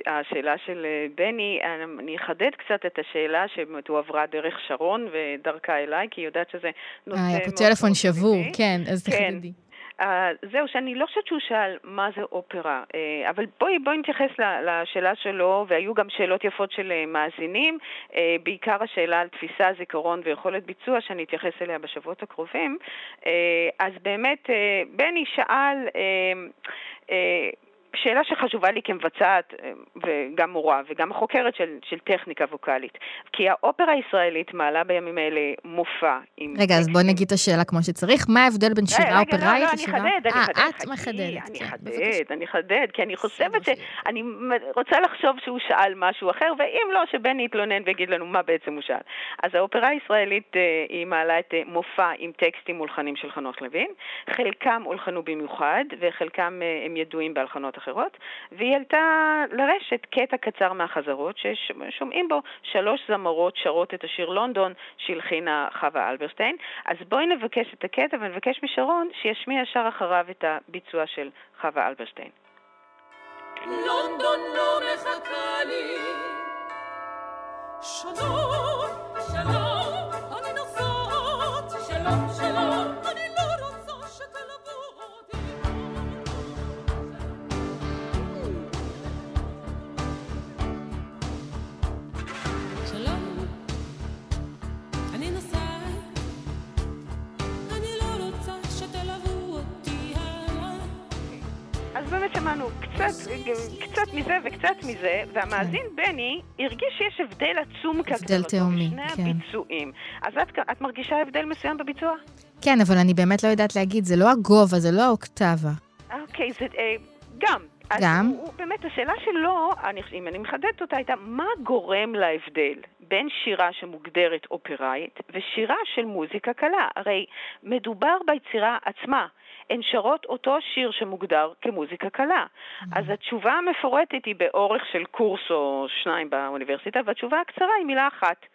Speaker 7: השאלה של אה, בני, אני אחדד קצת את השאלה שבאמת הועברה דרך שרון ודרכה אליי, כי היא יודעת שזה נושא.
Speaker 1: אה, היה פה טלפון שבור, כן, אז
Speaker 7: כן.
Speaker 1: תחדדי.
Speaker 7: Uh, זהו, שאני לא חושבת שהוא שאל מה זה אופרה, uh, אבל בואי, בואי נתייחס לשאלה שלו, והיו גם שאלות יפות של uh, מאזינים, בעיקר השאלה על תפיסה, זיכרון ויכולת ביצוע, שאני אתייחס אליה בשבועות הקרובים. אז באמת, בני שאל... שאלה שחשובה לי כמבצעת אה, וגם מורה וגם חוקרת של, של טכניקה ווקאלית. כי האופרה הישראלית מעלה בימים אלה מופע עם...
Speaker 1: רגע, אז בואי נגיד את השאלה כמו שצריך. מה ההבדל בין שירה
Speaker 7: רגע,
Speaker 1: אופראית
Speaker 7: לא, לא,
Speaker 1: לשירה...
Speaker 7: אני אחדד, אני אחדד.
Speaker 1: אה, את מחדדת.
Speaker 7: אני
Speaker 1: כן,
Speaker 7: אחדד. אני אחדד, כי אני חושבת ש... אני רוצה לחשוב שהוא שאל משהו אחר, ואם לא, שבני יתלונן ויגיד לנו מה בעצם הוא שאל. אז האופרה הישראלית, אה, היא מעלה את אה, מופע עם טקסטים מולחנים של חנוך לוין. חלקם הולחנו במיוחד, וחלקם אה, הם ידועים בהלחנות אחרות. והיא העלתה לרשת קטע קצר מהחזרות, ששומעים בו שלוש זמרות שרות את השיר לונדון שהלחינה חווה אלברשטיין. אז בואי נבקש את הקטע ונבקש משרון שישמיע ישר אחריו את הביצוע של חווה אלברשטיין.
Speaker 3: לונדון לא מחכה לי שלום, שלום,
Speaker 7: שמענו קצת, קצת מזה וקצת מזה, והמאזין בני הרגיש שיש הבדל עצום כהגדרתו
Speaker 1: תהומי,
Speaker 7: בשני
Speaker 1: כן.
Speaker 7: הביצועים. אז את, את מרגישה הבדל מסוים בביצוע?
Speaker 1: כן, אבל אני באמת לא יודעת להגיד, זה לא הגובה, זה לא האוקטבה.
Speaker 7: אוקיי, זה אה, גם.
Speaker 1: גם?
Speaker 7: הוא, הוא, באמת, השאלה שלו, אני, אם אני מחדדת אותה, הייתה מה גורם להבדל בין שירה שמוגדרת אופראית ושירה של מוזיקה קלה? הרי מדובר ביצירה עצמה. הן שרות אותו שיר שמוגדר כמוזיקה קלה. אז התשובה המפורטת היא באורך של קורס או שניים באוניברסיטה, והתשובה הקצרה היא מילה אחת,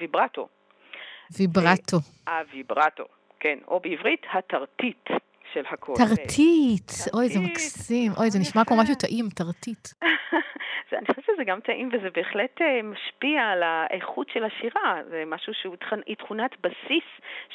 Speaker 7: ויברטו.
Speaker 1: ויברטו.
Speaker 7: הוויברטו, כן, או בעברית התרתית של הקול.
Speaker 1: תרתית. אוי, זה. מקסים. אוי, זה נשמע כמו. משהו טעים, תרתית. [laughs]
Speaker 7: זה, אני חושבת שזה גם טעים וזה בהחלט אה, משפיע על האיכות של השירה. זה משהו שהוא תכונת בסיס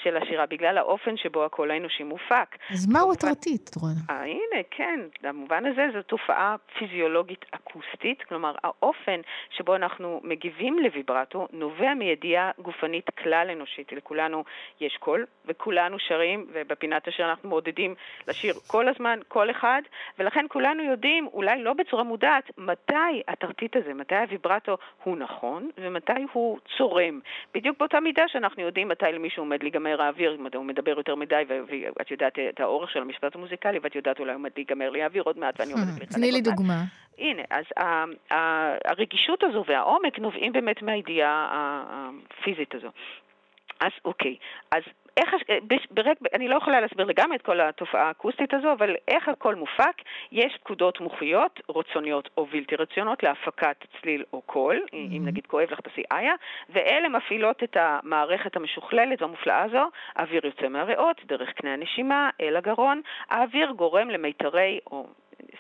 Speaker 7: של השירה, בגלל האופן שבו הקול האנושי מופק.
Speaker 1: אז מהו התרתית, רונה?
Speaker 7: אה, הנה, כן, במובן הזה זו תופעה פיזיולוגית אקוסטית, כלומר האופן שבו אנחנו מגיבים לוויברטו נובע מידיעה גופנית כלל אנושית. לכולנו יש קול, וכולנו שרים, ובפינת השיר אנחנו מעודדים לשיר כל הזמן, כל אחד, ולכן כולנו יודעים, אולי לא בצורה מודעת, מתי התרתית הזה, מתי הוויברטו הוא נכון, ומתי הוא צורם. בדיוק באותה מידה שאנחנו יודעים מתי למישהו עומד להיגמר האוויר, אם הוא מדבר יותר מדי, ואת יודעת את האורך של המשפט המוזיקלי, ואת יודעת אולי עומד להיגמר לי האוויר עוד מעט, ואני עומדת לחלק
Speaker 1: תני לי. דוגמה.
Speaker 7: הנה, אז הרגישות הזו והעומק נובעים באמת מהידיעה הפיזית הזו. אז אוקיי, אז איך, בש- ברק, אני לא יכולה להסביר לגמרי את כל התופעה האקוסטית הזו, אבל איך הכל מופק, יש פקודות מוחיות, רצוניות או בלתי רצוניות, להפקת צליל או קול, אם נגיד כואב לך תעשי איה, ואלה מפעילות את המערכת המשוכללת והמופלאה הזו, האוויר יוצא מהריאות, דרך קנה הנשימה, אל הגרון, האוויר גורם למיתרי או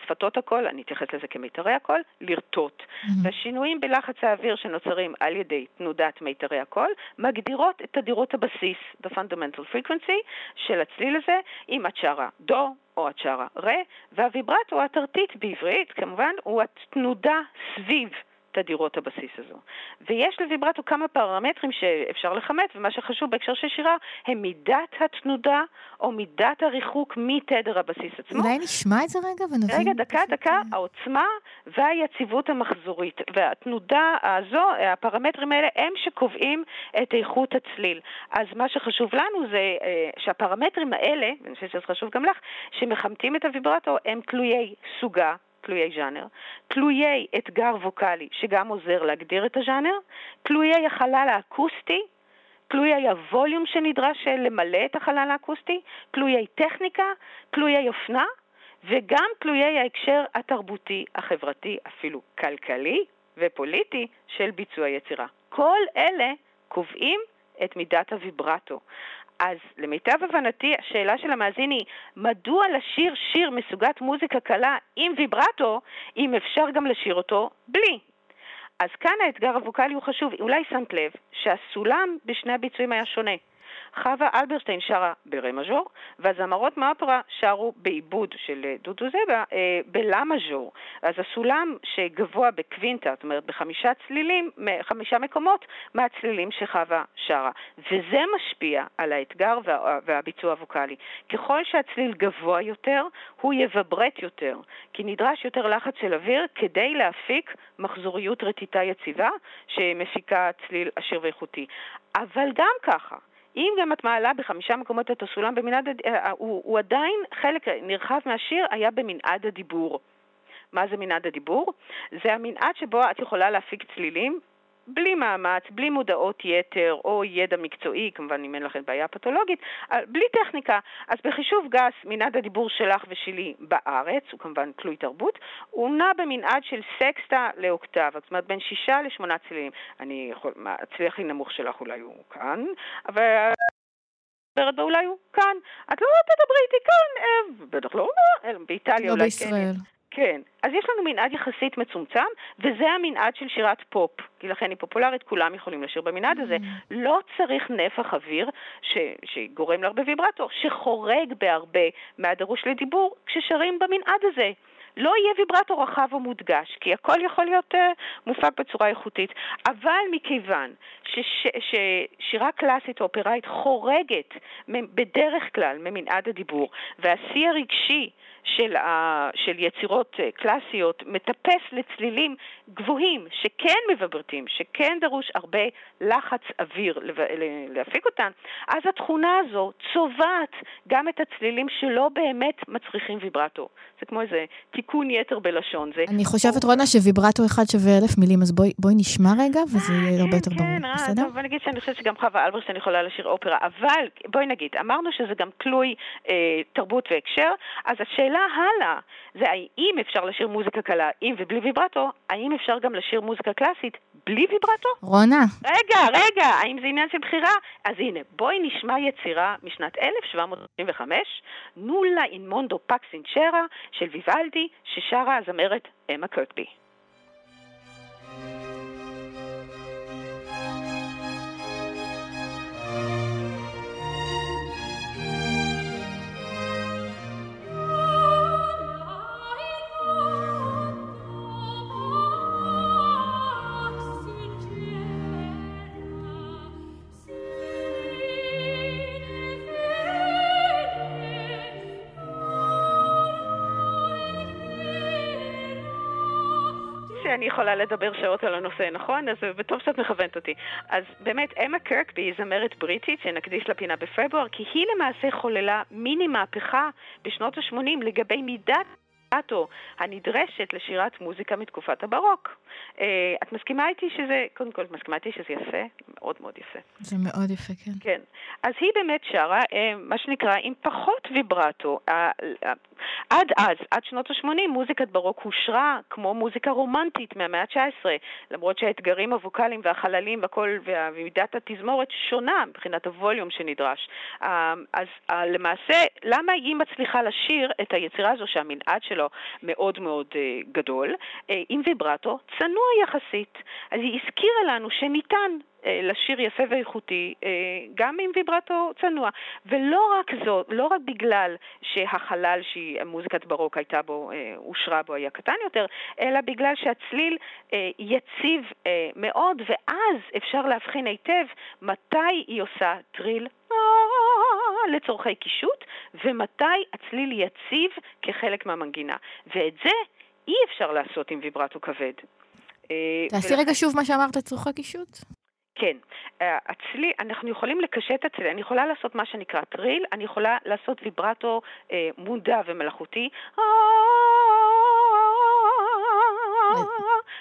Speaker 7: שפתות הקול, אני אתייחס לזה כמיתרי הקול, לרטוט. והשינויים בלחץ האוויר שנוצרים על ידי תנודת מיתרי הקול מגדירות את תדירות הבסיס, the fundamental frequency, של הצליל הזה, אם את שרה דו או את שרה רה, והוויברטו, התרתית בעברית, כמובן, הוא התנודה סביב תדירות הבסיס הזו. ויש לוויברטו כמה פרמטרים שאפשר לכמת, ומה שחשוב בהקשר של שירה הם מידת התנודה או מידת הריחוק מתדר הבסיס עצמו.
Speaker 1: אולי נשמע את זה רגע ונבין.
Speaker 7: רגע, דקה, דקה, העוצמה והיציבות המחזורית. והתנודה הזו, הפרמטרים האלה הם שקובעים את איכות הצליל. אז מה שחשוב לנו זה אה, שהפרמטרים האלה, ואני חושבת שזה חשוב גם לך, שמכמתים את הוויברטו, הם תלויי סוגה. תלויי ז'אנר, תלויי אתגר ווקאלי שגם עוזר להגדיר את הז'אנר, תלויי החלל האקוסטי, תלויי הווליום שנדרש למלא את החלל האקוסטי, תלויי טכניקה, תלויי אופנה וגם תלויי ההקשר התרבותי, החברתי, אפילו כלכלי ופוליטי של ביצוע יצירה. כל אלה קובעים את מידת הוויברטו. אז למיטב הבנתי, השאלה של המאזין היא, מדוע לשיר שיר מסוגת מוזיקה קלה עם ויברטו, אם אפשר גם לשיר אותו בלי? אז כאן האתגר הווקאלי הוא חשוב. אולי שמת לב שהסולם בשני הביצועים היה שונה. חווה אלברשטיין שרה ברה מז'ור, והזמרות מהאופרה שרו בעיבוד של אה, דודו זבה אה, בלה מז'ור. אז הסולם שגבוה בקווינטה, זאת אומרת בחמישה צלילים, חמישה מקומות מהצלילים שחווה שרה. וזה משפיע על האתגר וה, והביצוע הווקאלי. ככל שהצליל גבוה יותר, הוא יבברט יותר, כי נדרש יותר לחץ של אוויר כדי להפיק מחזוריות רטיטה יציבה שמפיקה צליל עשיר ואיכותי. אבל גם ככה, אם גם את מעלה בחמישה מקומות את הסולם במנעד, הוא, הוא עדיין, חלק נרחב מהשיר היה במנעד הדיבור. מה זה מנעד הדיבור? זה המנעד שבו את יכולה להפיק צלילים בלי מאמץ, בלי מודעות יתר או ידע מקצועי, כמובן אם אין לכם בעיה פתולוגית, בלי טכניקה. אז בחישוב גס, מנעד הדיבור שלך ושלי בארץ, הוא כמובן תלוי תרבות, הוא נע במנעד של סקסטה לאוקטבה, זאת אומרת בין שישה לשמונה צלילים. אני יכול, הצליל הכי נמוך שלך אולי הוא כאן, אבל... מדברת בה אולי הוא כאן. את לא תדברי איתי כאן, אה, בטח לא, באיטליה
Speaker 1: לא
Speaker 7: אולי
Speaker 1: בישראל.
Speaker 7: כן. אז יש לנו מנעד יחסית מצומצם, וזה המנעד של שירת פופ, כי לכן היא פופולרית, כולם יכולים לשיר במנעד הזה. לא צריך נפח אוויר ש, שגורם להרבה ויברטו, שחורג בהרבה מהדרוש לדיבור כששרים במנעד הזה. לא יהיה ויברטו רחב או מודגש, כי הכל יכול להיות uh, מופק בצורה איכותית. אבל מכיוון שש, ששירה קלאסית או אופראית חורגת בדרך כלל ממנעד הדיבור, והשיא הרגשי של, ה, של יצירות uh, קלאסיות מטפס לצלילים גבוהים שכן מבברטים, שכן דרוש הרבה לחץ אוויר להפיק אותן, אז התכונה הזו צובעת גם את הצלילים שלא באמת מצריכים ויברטו. זה כמו איזה תיקון יתר בלשון. זה...
Speaker 1: אני חושבת, רונה, שוויברטו אחד שווה אלף מילים, אז בואי, בואי נשמע רגע, וזה יהיה הרבה יותר ברור.
Speaker 7: כן, אה,
Speaker 1: בסדר?
Speaker 7: טוב, בוא נגיד שאני חושבת שגם חווה אלברשטיין יכולה לשיר אופרה, אבל בואי נגיד, אמרנו שזה גם תלוי אה, תרבות והקשר, אז השאלה הלאה זה האם אפשר לשיר מוזיקה קלה עם ובלי ויברטו, האם אפשר גם לשיר מוזיקה קלאסית בלי ויברטו?
Speaker 1: רונה,
Speaker 7: רגע, רגע, האם זה עניין של בחירה? אז הנה, בואי נשמע יצירה משנת 1735, נולה אין מונדו פקסינצ'רה של ויוולדי, ששרה הזמרת אמה קרטבי. שאני יכולה לדבר שעות על הנושא, נכון? אז וטוב שאת מכוונת אותי. אז באמת, אמה קרקבי היא זמרת בריטית שנקדיש לפינה בפברואר, כי היא למעשה חוללה מיני מהפכה בשנות ה-80 לגבי מידת הנדרשת לשירת מוזיקה מתקופת הברוק. Uh, את מסכימה איתי שזה, קודם כל, את מסכימה איתי שזה יפה? מאוד מאוד יפה.
Speaker 1: זה מאוד יפה, כן.
Speaker 7: כן. אז היא באמת שרה, אה, מה שנקרא, עם פחות ויברטו. אה, אה, עד אז, עד שנות ה-80, מוזיקת ברוק הושרה כמו מוזיקה רומנטית מהמאה ה-19, למרות שהאתגרים הווקאליים והחללים והכל, וה- ומידת התזמורת שונה מבחינת הווליום שנדרש. אה, אז אה, למעשה, למה היא מצליחה לשיר את היצירה הזו שהמנעד שלו מאוד מאוד אה, גדול, אה, עם ויברטו צנוע יחסית? אז היא הזכירה לנו שניתן אה, לשיר יפה ואיכותי, אה, גם עם ויברטו צנוע. ולא רק זאת, לא רק בגלל שהחלל שהיא מוזיקת ברוק הייתה בו, אה, אושרה בו היה קטן יותר, אלא בגלל שהצליל אה, יציב אה, מאוד, ואז אפשר להבחין היטב מתי היא עושה טריל לצורכי קישוט, ומתי הצליל יציב כחלק מהמנגינה. ואת זה אי אפשר לעשות עם ויברטו כבד. אה,
Speaker 1: תעשי רגע שוב מה שאמרת לצורכי קישוט.
Speaker 7: כן. אה, הצליל, אנחנו יכולים לקשט את הצליל, אני יכולה לעשות מה שנקרא טריל, אני יכולה לעשות ויברטו אה, מודע ומלאכותי,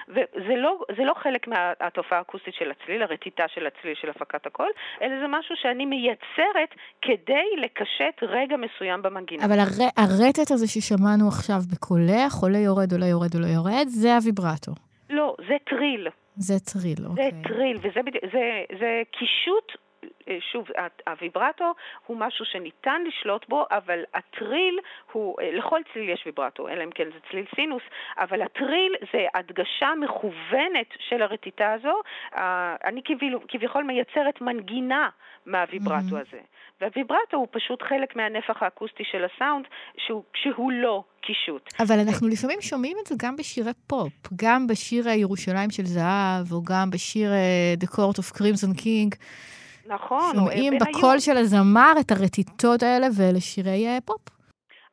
Speaker 7: וזה לא, זה לא חלק מהתופעה האקוסטית של הצליל, הרטיטה של הצליל של הפקת הקול, אלא זה משהו שאני מייצרת כדי לקשט רגע מסוים במנגינה.
Speaker 1: אבל הר- הרטט הזה ששמענו עכשיו בקולך, עולה יורד, עולה יורד, עולה יורד, זה הוויברטו.
Speaker 7: לא, זה טריל.
Speaker 1: זה טריל,
Speaker 7: זה
Speaker 1: אוקיי.
Speaker 7: טריל, וזה זה, זה קישוט, שוב, ה- הוויברטו הוא משהו שניתן לשלוט בו, אבל הטריל הוא, אה, לכל צליל יש ויברטו, אלא אם כן זה צליל סינוס, אבל הטריל זה הדגשה מכוונת של הרטיטה הזו. אה, אני כביכול, מייצרת מנגינה מהוויברטו
Speaker 1: Mhm.
Speaker 7: הזה. והוויברטו הוא פשוט חלק מהנפח האקוסטי של הסאונד, שהוא, שהוא לא קישוט.
Speaker 1: אבל אנחנו לפעמים שומעים את זה גם בשירי פופ, גם בשיר אה, ירושלים של זהב, או גם בשיר אה, The Court of Crimson King.
Speaker 7: נכון,
Speaker 1: שומעים. בקול של הזמר את הרטיטות האלה, ואלה שירי אה, פופ.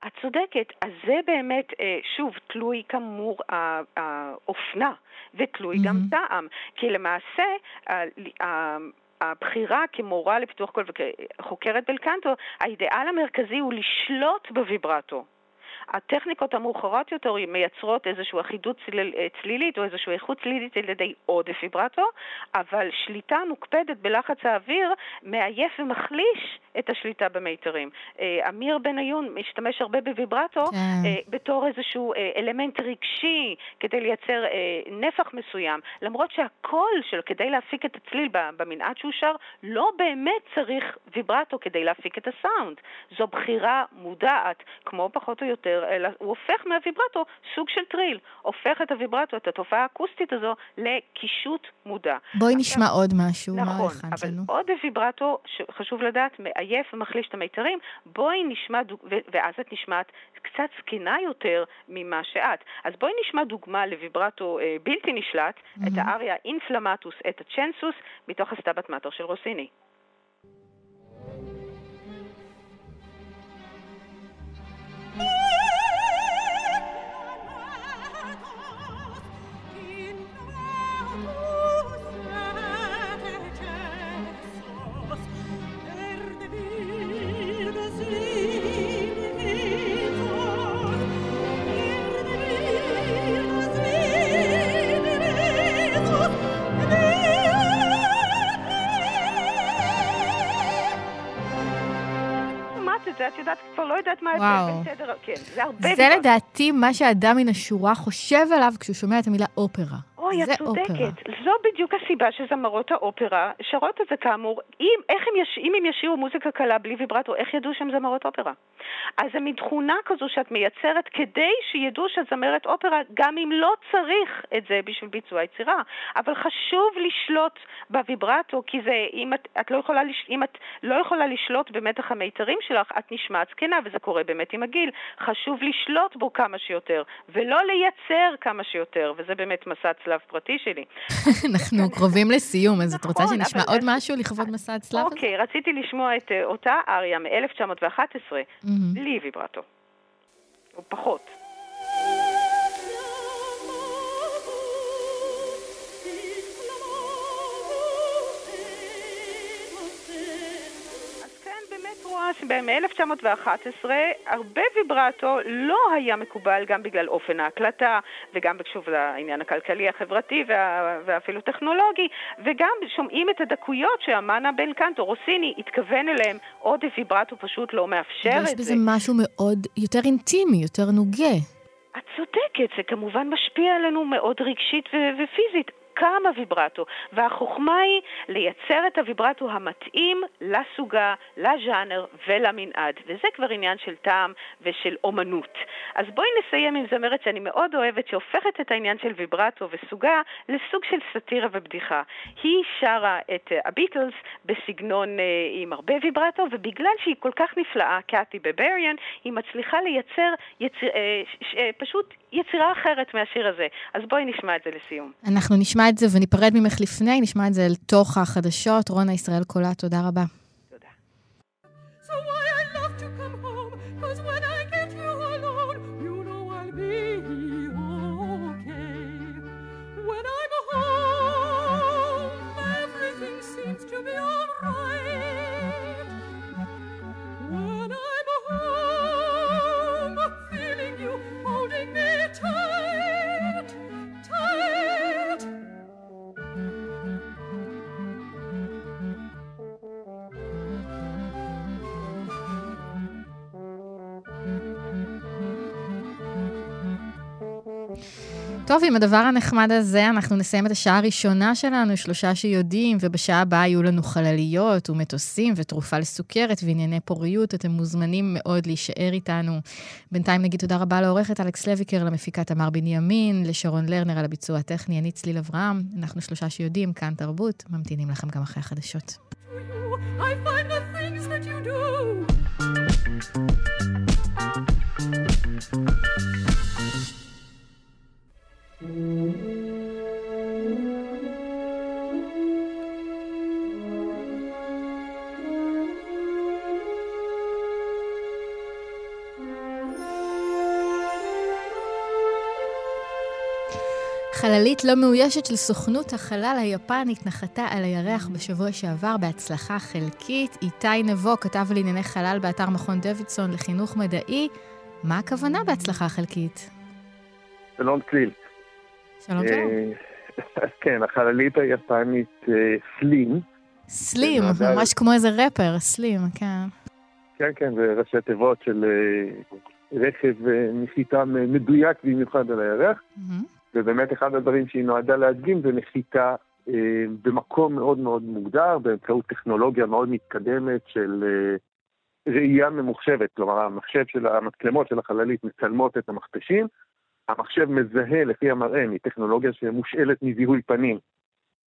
Speaker 7: את צודקת, אז זה באמת, אה, שוב, תלוי כאמור האופנה, ותלוי גם
Speaker 1: מהמם.
Speaker 7: טעם, כי למעשה הבחירה כמורה לפיתוח קול וכחוקרת בלקנטו, האידיאל המרכזי הוא לשלוט בוויברטו. הטכניקות המאוחרות יותר מייצרות איזושהי אחידות צליל, אה, צלילית או איזושהי איכות צלילית על ידי עודף ויברטו, אבל שליטה מוקפדת בלחץ האוויר מעייף ומחליש את השליטה במיתרים. אה, אמיר בניון משתמש הרבה בוויברטו
Speaker 1: כן.
Speaker 7: אה, בתור איזשהו אלמנט רגשי כדי לייצר נפח מסוים, למרות שהקול שלו, כדי להפיק את הצליל במנעד שהוא שר, לא באמת צריך ויברטו כדי להפיק את הסאונד. זו בחירה מודעת, כמו פחות או יותר, אלא הוא הופך מהוויברטו סוג של טריל, הופך את הוויברטו, את התופעה האקוסטית הזו, לקישוט מודע.
Speaker 1: בואי נשמע עוד משהו,
Speaker 7: נכון,
Speaker 1: הכנת
Speaker 7: אבל
Speaker 1: לנו?
Speaker 7: עוד ויברטו, שחשוב לדעת, מעייף ומחליש את המיתרים, בואי נשמע, דוג... ואז את נשמעת קצת זקנה יותר ממה שאת. אז בואי נשמע דוגמה לוויברטו אה, בלתי נשלט, את
Speaker 1: מהמם.
Speaker 7: האריה אינפלמטוס את הצ'נסוס, מתוך הסטבת מאטר של רוסיני. שמעת
Speaker 1: וואו.
Speaker 7: ההבדל בין סדר... כן, זה הרבה
Speaker 1: זה. לדעתי מה שאדם מן השורה חושב עליו כשהוא שומע את המילה אופרה.
Speaker 7: אוי, את
Speaker 1: זה
Speaker 7: צודקת.
Speaker 1: אופרה.
Speaker 7: זו בדיוק הסיבה שזמרות האופרה שרות את זה כאמור. אם, איך הם יש, אם הם ישירו מוזיקה קלה בלי ויברטו, איך ידעו שהן זמרות אופרה? אז זה מין תכונה כזו שאת מייצרת כדי שידעו שאת זמרת אופרה, גם אם לא צריך את זה בשביל ביצוע יצירה. אבל חשוב לשלוט בוויברטו, כי זה, אם את, את, לא, יכולה, לש- אם את לא יכולה לשלוט במתח המיתרים שלך, את נשמעת זקנה, וזה קורה באמת עם הגיל. חשוב לשלוט בו כמה שיותר, ולא לייצר כמה שיותר, וזה באמת מסע צלב פרטי שלי. [laughs]
Speaker 1: אנחנו קרובים לסיום, אז את רוצה
Speaker 7: נכון,
Speaker 1: שנשמע
Speaker 7: אבל-
Speaker 1: עוד משהו לכבוד מסע הצלב?
Speaker 7: אוקיי, רציתי לשמוע את אה, אותה אריה מ-1911,
Speaker 1: מהמם.
Speaker 7: בלי ויברטו. או פחות. רואה מ-1911 הרבה ויברטו לא היה מקובל גם בגלל אופן ההקלטה וגם שוב העניין הכלכלי, החברתי וה, ואפילו טכנולוגי וגם שומעים את הדקויות שהמאנה בן קנטו, רוסיני, התכוון אליהם, עוד ויברטו פשוט לא מאפשר את
Speaker 1: בזה
Speaker 7: זה.
Speaker 1: משהו מאוד יותר אינטימי, יותר נוגה.
Speaker 7: את צודקת, זה כמובן משפיע עלינו מאוד רגשית ו- ופיזית. כמה ויברטו, והחוכמה היא לייצר את הוויברטו המתאים לסוגה, לז'אנר ולמנעד, וזה כבר עניין של טעם ושל אומנות. אז בואי נסיים עם זמרת שאני מאוד אוהבת, שהופכת את העניין של ויברטו וסוגה לסוג של סאטירה ובדיחה. היא שרה את אה, הביטלס בסגנון אה, עם הרבה ויברטו, ובגלל שהיא כל כך נפלאה, קאטי בבריאן, היא מצליחה לייצר יציר, אה, ש, אה, פשוט יצירה אחרת מהשיר הזה. אז בואי נשמע את זה לסיום.
Speaker 1: אנחנו נשמע את זה וניפרד ממך לפני, נשמע את זה אל תוך החדשות. רונה ישראל קולה, תודה רבה. טוב, עם הדבר הנחמד הזה אנחנו נסיים את השעה הראשונה שלנו, שלושה שיודעים, ובשעה הבאה יהיו לנו חלליות ומטוסים ותרופה לסוכרת וענייני פוריות. אתם מוזמנים מאוד להישאר איתנו. בינתיים נגיד תודה רבה לעורכת אלכס לויקר, למפיקה תמר בנימין, לשרון לרנר על הביצוע הטכני, אני צליל אברהם. אנחנו שלושה שיודעים, כאן תרבות, ממתינים לכם גם אחרי החדשות.
Speaker 8: I you.
Speaker 1: חללית לא מאוישת של סוכנות החלל היפנית נחתה על הירח בשבוע שעבר בהצלחה חלקית. איתי נבו כתב על ענייני חלל באתר מכון דוידסון לחינוך מדעי. מה הכוונה בהצלחה חלקית?
Speaker 9: שלום צליל.
Speaker 1: שלום שלום.
Speaker 9: אה, אז [laughs] כן, החללית היפנית אה, סלים.
Speaker 1: סלים,
Speaker 9: נועדה-
Speaker 1: ממש כמו איזה רפר, סלים, כן.
Speaker 9: כן, כן, זה ראשי תיבות של אה, רכב נחיתה מדויק במיוחד על הירח. ובאמת אחד הדברים שהיא נועדה להדגים זה נחיתה במקום מאוד מאוד מוגדר, באמצעות טכנולוגיה מאוד מתקדמת של ראייה ממוחשבת. כלומר, המחשב של המצלמות של החללית מצלמות את המכתשים, המחשב מזהה לפי המראה מטכנולוגיה שמושאלת מזיהוי פנים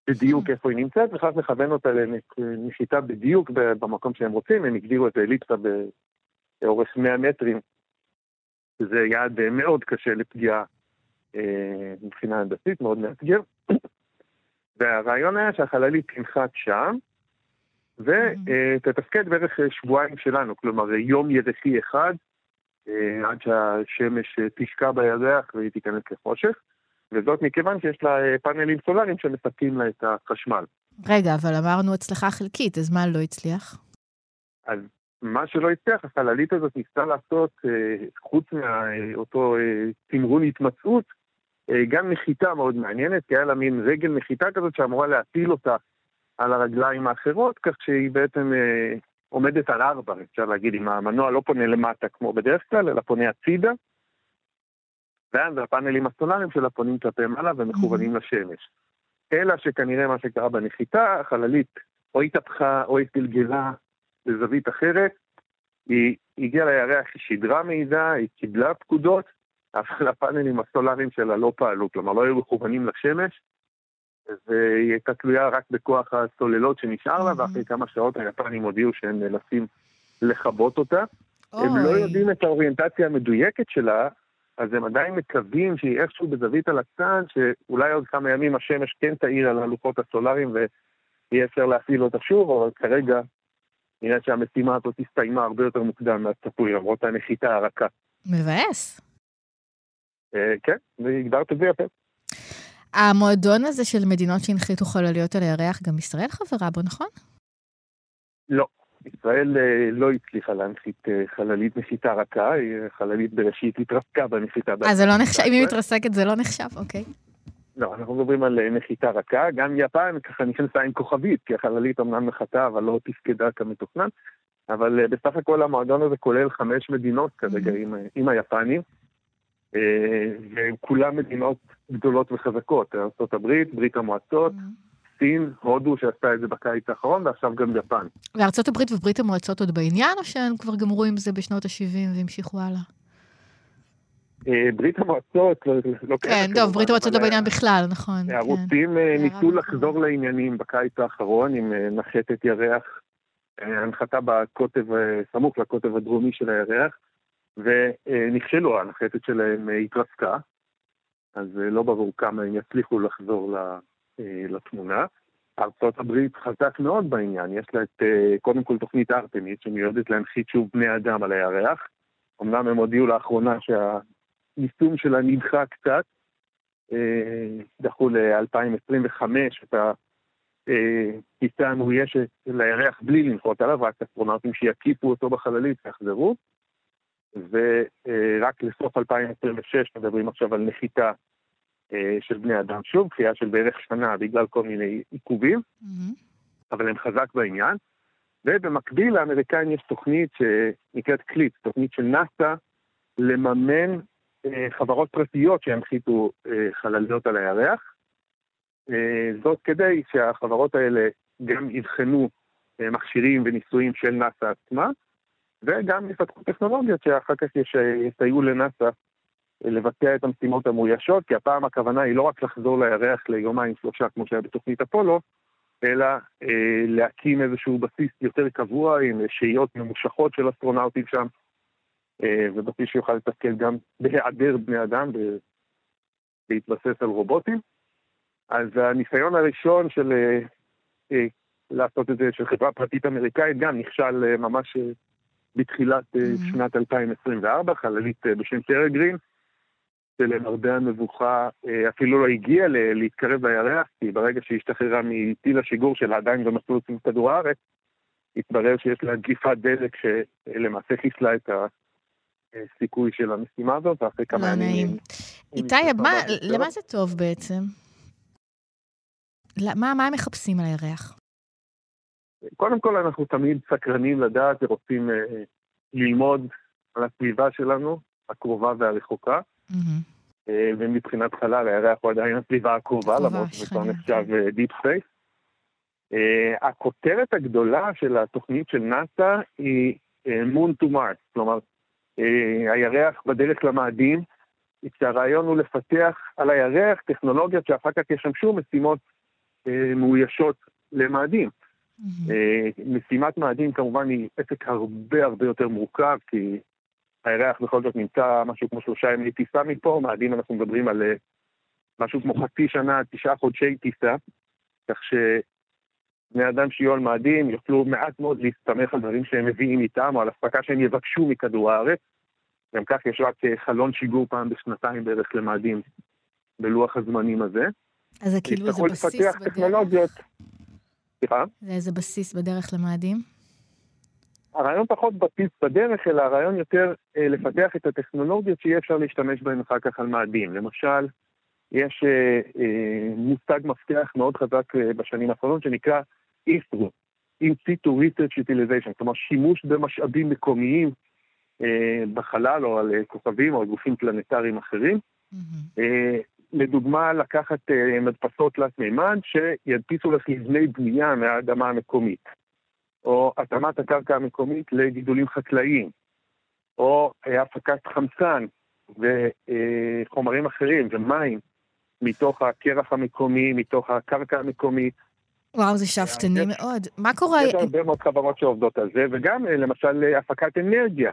Speaker 9: בדיוק איפה היא נמצאת, וכך מכוון אותה לנחיתה בדיוק במקום שהם רוצים, הם הגדירו את האליפסה באורך 100 מטרים, שזה יעד אה, מאוד קשה לפגיעה אה, מבחינה הנדסית, מאוד מאתגר. [coughs] והרעיון היה שהחללית תנחת שם, ותתפקד בערך אה, שבועיים שלנו, כלומר אה, יום ירחי אחד, אה, עד שהשמש אה, תשקע בירח והיא תיכנס לחושך, וזאת מכיוון שיש לה אה, פאנלים סולאריים שמספקים לה את החשמל.
Speaker 1: רגע, אבל אמרנו הצלחה חלקית, אז מה לא הצליח?
Speaker 9: אז מה שלא הצליח, החללית הזאת ניסתה לעשות, אה, חוץ מאותו תמרון התמצאות, אה, גם נחיתה מאוד מעניינת, כי היה לה מין רגל נחיתה כזאת שאמורה להטיל אותה על הרגליים האחרות, כך שהיא בעצם אה, עומדת על ארבע, אפשר להגיד, אם המנוע לא פונה למטה כמו בדרך כלל, אלא פונה הצידה, ואז הפאנלים הסולאריים שלה פונים כלפי מעלה ומכוונים לשמש. אלא שכנראה מה שקרה בנחיתה, החללית או התהפכה או התגלגלה לזווית אחרת, היא הגיעה לירח, היא שידרה מידע, היא קיבלה פקודות, אבל הפאנלים הסולאריים שלה לא פעלו, כלומר לא היו מכוונים לשמש, והיא הייתה תלויה רק בכוח הסוללות שנשאר לה, ואחרי כמה שעות היפנים הודיעו שהם נאלצים לכבות אותה. הם לא יודעים את האוריינטציה המדויקת שלה, אז הם עדיין מקווים שהיא איכשהו בזווית הצד, שאולי עוד כמה ימים השמש כן תאיר על הלוחות הסולאריים ויהיה אפשר להפעיל אותה שוב, אבל כרגע נראה שהמשימה הזאת הסתיימה הרבה יותר מוקדם מהצפוי, למרות הנחיתה הרכה.
Speaker 1: מבאס.
Speaker 9: אה, כן, והגדרת את זה יפה.
Speaker 1: המועדון הזה של מדינות שהנחיתו חלליות על הירח, גם ישראל חברה בו, נכון?
Speaker 9: לא. ישראל אה, לא הצליחה להנחית אה, חללית נחיתה רכה, היא אה, חללית בראשית התרסקה בנחיתה.
Speaker 1: אה, זה לא נחשב, אם היא
Speaker 9: ב-2019.
Speaker 1: מתרסקת זה לא נחשב, אוקיי.
Speaker 9: לא, אנחנו מדברים על נחיתה רכה. גם יפן ככה נכנסה עם כוכבית, כי החללית אמנם נחתה, אבל לא תפקדה כמתוכנן. אבל בסך הכל המועדון הזה כולל חמש מדינות כרגע עם, אה, עם היפנים, אה, וכולן מדינות גדולות וחזקות. ארה"ב, ברית המועצות, סין, הודו שעשתה את זה בקיץ האחרון, ועכשיו גם יפן.
Speaker 1: וארצות הברית וברית המועצות עוד בעניין, או שהם כבר גמרו עם זה בשנות ה-70 והמשיכו הלאה?
Speaker 9: אה, ברית המועצות, לא, לא
Speaker 1: כן, טוב, ברית המועצות לא בעניין
Speaker 9: אה,
Speaker 1: בכלל, נכון. כן.
Speaker 9: הרוסים
Speaker 1: זה
Speaker 9: ניסו לחזור לעניינים בקיץ האחרון עם נחתת ירח, הנחתה בקוטב, סמוך לקוטב הדרומי של הירח, ונכשלו, הנחתת שלהם אה, התרסקה, אז אה, לא ברור כמה הם יצליחו לחזור אה, לתמונה. הברית חזק מאוד בעניין, יש לה את, קודם כל תוכנית ארטמיס, שמיועדת להנחית שוב בני אדם על הירח. אמנם הם הודיעו לאחרונה שהיישום שלה נדחה קצת, דחו ל-2025 את הטיסה המאוישת לירח בלי לנחות עליו, רק אסטרונאוטים שיקיפו אותו בחללית ויחזרו. ורק לסוף 2026 מדברים עכשיו על נחיתה אה, של בני אדם שוב, דחייה של בערך שנה בגלל כל מיני עיכובים, אבל הם חזק בעניין. ובמקביל לאמריקאים יש תוכנית שנקראת קליפ, תוכנית של נאס"א, לממן אה, חברות פרטיות שינחיתו אה, חלליות על הירח. זאת כדי שהחברות האלה גם יבחנו מכשירים וניסויים של נאס"א עצמה, וגם יפתחו טכנולוגיות שאחר כך יש- יסייעו לנאס"א לבצע את המשימות המאוישות, כי הפעם הכוונה היא לא רק לחזור לירח ליומיים שלושה כמו שהיה בתוכנית אפולו, אלא אה, להקים איזשהו בסיס יותר קבוע עם שהיות ממושכות של אסטרונאוטים שם, אה, ובסיס שיוכל לתפקד גם בהיעדר בני אדם, בהתבסס על רובוטים. אז הניסיון הראשון של אה, אה, לעשות את זה, של חברה פרטית אמריקאית, גם נכשל אה, ממש אה, בתחילת אה, שנת 2024, חללית אה, בשם פרגרין, שלמרבה המבוכה אה, אפילו לא הגיעה להתקרב לירח, כי ברגע שהיא השתחררה מטיל השיגור שלה עדיין במסלול סביב כדור הארץ, התברר שיש לה דליפת דלק שלמעשה חיסלה את הסיכוי של המשימה הזאת, ואחרי כמה
Speaker 1: לא
Speaker 9: ימים...
Speaker 1: נעים.
Speaker 9: היא- היא
Speaker 1: איתי. למה זה טוב בעצם? מה מה הם מחפשים על הירח?
Speaker 9: קודם כל אנחנו תמיד סקרנים לדעת ורוצים אה, ללמוד על הסביבה שלנו, הקרובה והרחוקה. אה, ומבחינת חלל, הירח הוא עדיין הסביבה הקרובה,
Speaker 1: קרובה,
Speaker 9: למרות שזה כבר נחשב deep space. הכותרת הגדולה של התוכנית של נאס"א היא Moon to Mars, כלומר, אה, הירח בדרך למאדים, כשהרעיון הוא לפתח על הירח טכנולוגיות שאחר כך ישמשו משימות אה, מאוישות למאדים. אה, משימת מאדים כמובן היא עסק הרבה הרבה יותר מורכב, כי הירח בכל זאת נמצא משהו כמו שלושה ימי טיסה מפה, מאדים אנחנו מדברים על אה, משהו כמו חצי שנה, תשעה חודשי טיסה, כך שבני אדם שיהיו על מאדים יוכלו מעט מאוד להסתמך על דברים שהם מביאים איתם, או על אספקה שהם יבקשו מכדור הארץ. גם כך יש רק אה, חלון שיגור פעם בשנתיים בערך למאדים בלוח הזמנים הזה.
Speaker 1: אז זה כאילו
Speaker 9: יצטרכו
Speaker 1: בסיס בדרך?
Speaker 9: טכנולוגיות. סליחה?
Speaker 1: זה איזה בסיס בדרך למאדים?
Speaker 9: הרעיון פחות בסיס בדרך, אלא הרעיון יותר אה, לפתח את הטכנולוגיות שיהיה אפשר להשתמש בהן אחר כך על מאדים. למשל, יש אה, אה, מושג מפתח מאוד חזק אה, בשנים האחרונות שנקרא ISRO, In situ Research Utilization, כלומר שימוש במשאבים מקומיים אה, בחלל או על אה, כוכבים או על גופים פלנטריים אחרים. אה, לדוגמה, לקחת אה, מדפסות תלת מימד שידפיסו לך מבני בנייה מהאדמה המקומית. או התאמת הקרקע המקומית לגידולים חקלאיים, או אה, הפקת חמצן וחומרים אחרים ומים מתוך הקרח המקומי, מתוך הקרקע המקומית.
Speaker 1: וואו, זה שאפתני
Speaker 9: יש-
Speaker 1: מאוד. מה קורה...
Speaker 9: יש הרבה מאוד חברות שעובדות על זה, וגם אה, למשל אה, הפקת אנרגיה.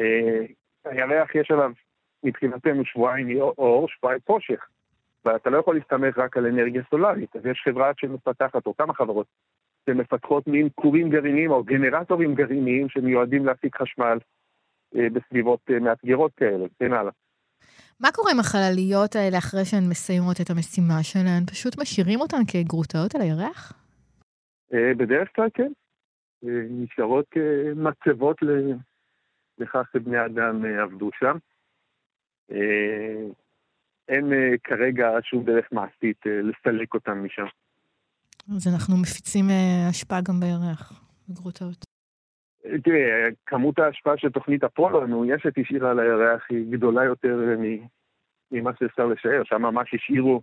Speaker 9: אה, הירח יש עליו מבחינתנו שבועיים אור, שבועיים חושך, ואתה לא יכול להסתמך רק על אנרגיה סולארית, אז יש חברה שמפתחת, או כמה חברות, שמפתחות מין כורים גרעיניים או גנרטורים גרעיניים שמיועדים להפיק חשמל אה, בסביבות אה, מאתגרות כאלה, וכן הלאה.
Speaker 1: מה קורה עם החלליות האלה אחרי שהן מסיימות את המשימה שלהן? פשוט משאירים אותן כגרוטאות על הירח?
Speaker 9: אה, בדרך כלל כן. אה, נשארות כמצבות לכך שבני אדם עבדו שם. אין כרגע שום דרך מעשית לסלק אותם משם.
Speaker 1: אז אנחנו מפיצים השפעה גם בירח, בגרוטאות.
Speaker 9: תראה, כמות ההשפעה של תוכנית אפולו המאוישת השאירה על הירח היא גדולה יותר ממה שאפשר לשער. שם ממש השאירו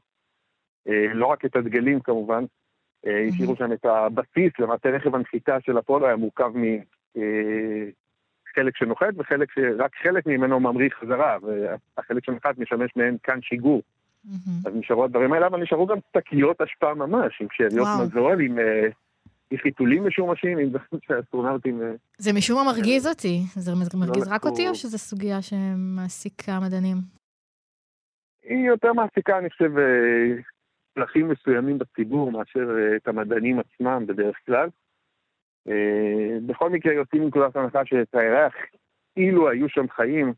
Speaker 9: אה, לא רק את הדגלים כמובן, אה, השאירו שם את הבסיס, למעשה רכב הנחיתה של אפולו היה מורכב מחלק אה, שנוחת וחלק שרק חלק ממנו ממריא חזרה, והחלק שנחת משמש מעין כאן שיגור. אז נשארו הדברים האלה, אבל נשארו גם תקיות השפעה ממש, עם שאריות מזון, עם... חיתולים משומשים, עם דברים שהאסטרונאוטים...
Speaker 1: זה משום מה מרגיז אותי. זה מרגיז רק אותי, או שזו סוגיה שמעסיקה מדענים?
Speaker 9: היא יותר מעסיקה, אני חושב, פלחים מסוימים בציבור מאשר אה, את המדענים עצמם בדרך כלל. אה, בכל מקרה יוצאים מנקודת הנחה שאת הירח, אילו היו שם חיים,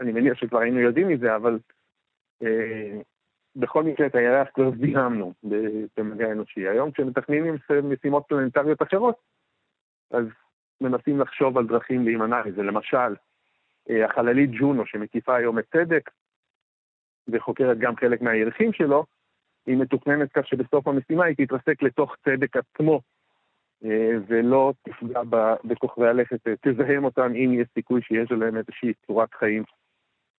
Speaker 9: אני מניח שכבר היינו יודעים מזה, אבל אה, בכל מקרה את הירח כבר זיהמנו במדע האנושי. היום כשמתכננים משימות פלנטריות אחרות, אז מנסים לחשוב על דרכים להימנע מזה. למשל, החללית ג'ונו שמקיפה היום את צדק, וחוקרת גם חלק מהירחים שלו, היא מתוכננת כך שבסוף המשימה היא תתרסק לתוך צדק עצמו, אה, ולא תפגע בכוכבי הלכת, אה, תזהם אותם אם יש סיכוי שיש עליהם איזושהי צורת חיים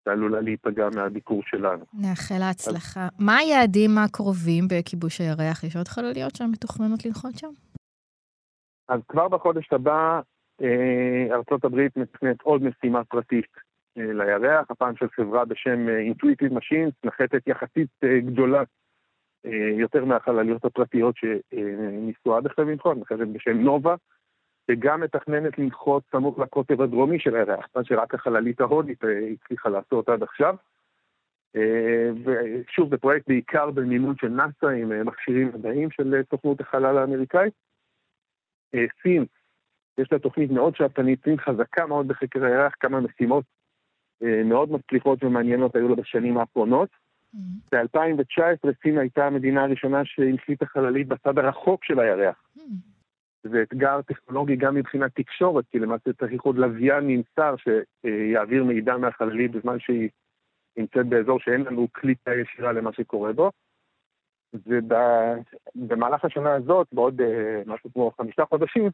Speaker 9: שעלולה להיפגע מהביקור שלנו.
Speaker 1: נאחל להצלחה. אז... מה היעדים הקרובים בכיבוש הירח? יש עוד חלליות שם מתוכננות לנחות שם?
Speaker 9: אז כבר בחודש הבא אה, ארצות הברית מתכננת עוד משימה פרטית לירח, הפעם של חברה בשם Intuitive Machines, נחתת יחסית גדולה אה, יותר מהחלליות הפרטיות שניסו עד עכשיו לנחות, מחלת בשם נובה, וגם מתכננת לנחות סמוך לקוטב הדרומי של הירח, מה שרק החללית ההודית אה, הצליחה לעשות עד עכשיו. אה, ושוב, זה פרויקט בעיקר במימון של נאס"א עם מכשירים מדעיים של סוכנות החלל האמריקאית. סין, יש לה תוכנית מאוד שעתנית, סין חזקה מאוד בחקר הירח, כמה משימות מאוד מצליחות ומעניינות היו לה בשנים האחרונות. Mm-hmm. ב-2019 סין הייתה המדינה הראשונה שהנחיתה חללית בצד הרחוק של הירח. Mm-hmm. זה אתגר טכנולוגי גם מבחינת תקשורת, כי למעשה צריך עוד לוויין נמסר שיעביר מידע מהחללית בזמן שהיא נמצאת באזור שאין לנו קליטה ישירה למה שקורה בו. ובמהלך השנה הזאת, בעוד אה, משהו כמו חמישה חודשים,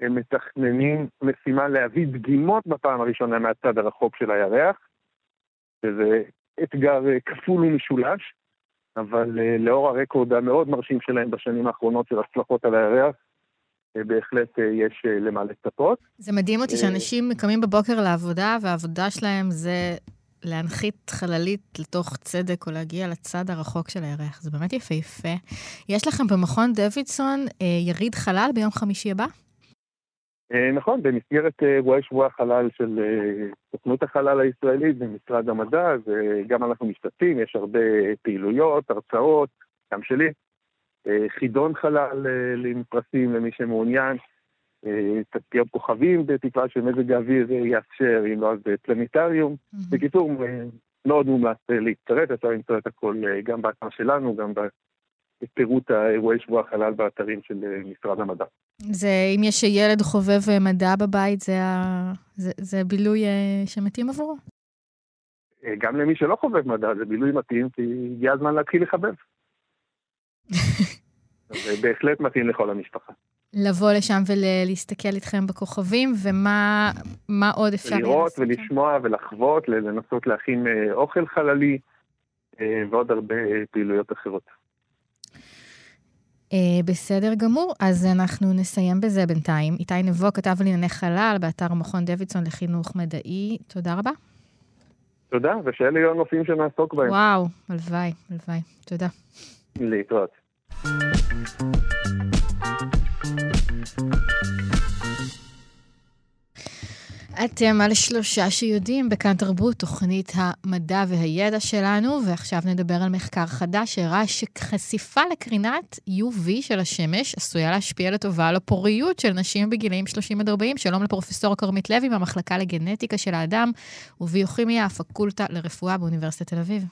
Speaker 9: הם מתכננים משימה להביא דגימות בפעם הראשונה מהצד הרחוק של הירח, שזה אתגר אה, כפול ומשולש, אבל אה, לאור הרקורד המאוד מרשים שלהם בשנים האחרונות של הצלחות על הירח, אה, בהחלט יש למה לצפות.
Speaker 1: זה מדהים אותי שאנשים קמים בבוקר לעבודה, והעבודה שלהם זה להנחית חללית לתוך צדק או להגיע לצד הרחוק של הירח. זה באמת יפהפה. יש לכם במכון דוידסון יריד חלל ביום חמישי הבא?
Speaker 9: אה, נכון, במסגרת אה, אירועי שבוע החלל של אה, סוכנות החלל הישראלית ומשרד המדע, וגם אנחנו משתתפים, יש הרבה פעילויות, הרצאות, גם שלי, חידון חלל עם פרסים למי שמעוניין, תצפיות כוכבים בתקווה שמזג האוויר יאפשר, אם לא אז פלניטריום. בקיצור, מאוד מומלץ להצטרף, אפשר למצוא את הכל גם באתר שלנו, גם בפירוט האירועי שבוע החלל באתרים של משרד המדע.
Speaker 1: זה, אם יש ילד חובב מדע בבית, זה, ה... זה, זה בילוי אה, שמתאים עבורו?
Speaker 9: אה, גם למי שלא חובב מדע, זה בילוי מתאים, כי הגיע הזמן להתחיל לחבב. [laughs] זה בהחלט מתאים לכל המשפחה.
Speaker 1: לבוא לשם ולהסתכל איתכם בכוכבים, ומה עוד אפשר
Speaker 9: לראות ולשמוע ולחוות, לנסות להכין אה, אוכל חללי, ועוד הרבה פעילויות אחרות.
Speaker 1: Uh, בסדר גמור, אז אנחנו נסיים בזה בינתיים. איתי נבו כתב על ענייני חלל באתר מכון דוידסון לחינוך מדעי. תודה רבה.
Speaker 9: תודה, ושאלה יהיו הנושאים שנעסוק בהם.
Speaker 1: וואו, הלוואי, הלוואי. תודה.
Speaker 9: להתראות.
Speaker 1: אתם על שלושה שיודעים בכאן תרבות, תוכנית המדע והידע שלנו, ועכשיו נדבר על מחקר חדש שהראה שחשיפה לקרינת UV של השמש עשויה להשפיע לטובה על הפוריות של נשים בגילאים 30 עד 40. שלום לפרופסור כרמית לוי מהמחלקה לגנטיקה של האדם וביוכימיה, הפקולטה לרפואה באוניברסיטת תל אביב.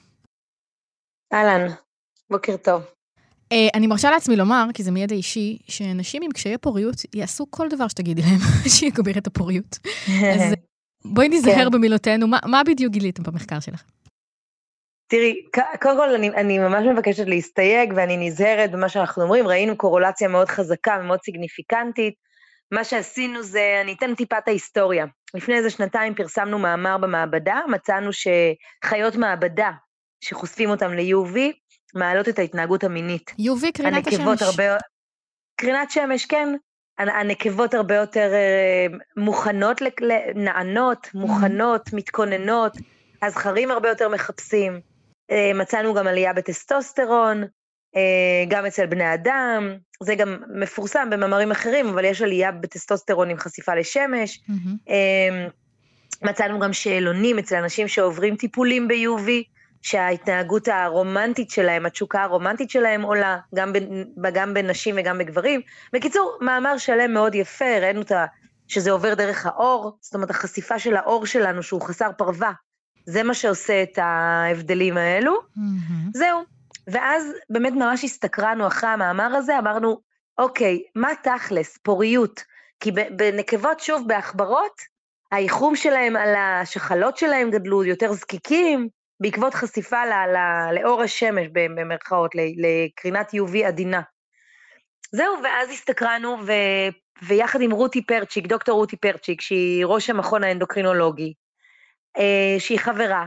Speaker 10: אהלן, בוקר טוב.
Speaker 1: אה, אני מרשה לעצמי לומר, כי זה מידע אישי, שנשים עם קשיי פוריות יעשו כל דבר שתגידי להם [laughs] שיגביר את הפוריות. [laughs] אז בואי נזהר
Speaker 10: כן.
Speaker 1: במילותינו, מה, מה בדיוק גיליתם במחקר שלך?
Speaker 10: תראי, קודם כל אני, אני ממש מבקשת להסתייג ואני נזהרת במה שאנחנו אומרים, ראינו קורולציה מאוד חזקה ומאוד סיגניפיקנטית. מה שעשינו זה, אני אתן טיפה את ההיסטוריה. לפני איזה שנתיים פרסמנו מאמר במעבדה, מצאנו שחיות מעבדה שחושפים אותם ל-UV, מעלות את ההתנהגות המינית.
Speaker 1: UV, קרינת השמש.
Speaker 10: הרבה... קרינת שמש, כן. הנ- הנקבות הרבה יותר אה, מוכנות, נענות, מוכנות, מתכוננות, הזכרים הרבה יותר מחפשים. אה, מצאנו גם עלייה בטסטוסטרון, אה, גם אצל בני אדם, זה גם מפורסם במאמרים אחרים, אבל יש עלייה בטסטוסטרון עם חשיפה לשמש. אה, מצאנו גם שאלונים אצל אנשים שעוברים טיפולים ב-UV, שההתנהגות הרומנטית שלהם, התשוקה הרומנטית שלהם עולה, גם, ב, גם בנשים וגם בגברים. בקיצור, מאמר שלם מאוד יפה, הראינו את ה, שזה עובר דרך האור, זאת אומרת, החשיפה של האור שלנו, שהוא חסר פרווה, זה מה שעושה את ההבדלים האלו.
Speaker 1: מהמם.
Speaker 10: זהו. ואז באמת ממש הסתקרנו אחרי המאמר הזה, אמרנו, אוקיי, מה תכלס, פוריות? כי בנקבות, שוב, בעכברות, האיחום שלהם על השחלות שלהם גדלו, יותר זקיקים, בעקבות חשיפה ל- ל- לאור השמש, במרכאות, לקרינת UV עדינה. זהו, ואז הסתקרנו, ו... ויחד עם רותי פרצ'יק, דוקטור רותי פרצ'יק, שהיא ראש המכון האנדוקרינולוגי, אה, שהיא חברה,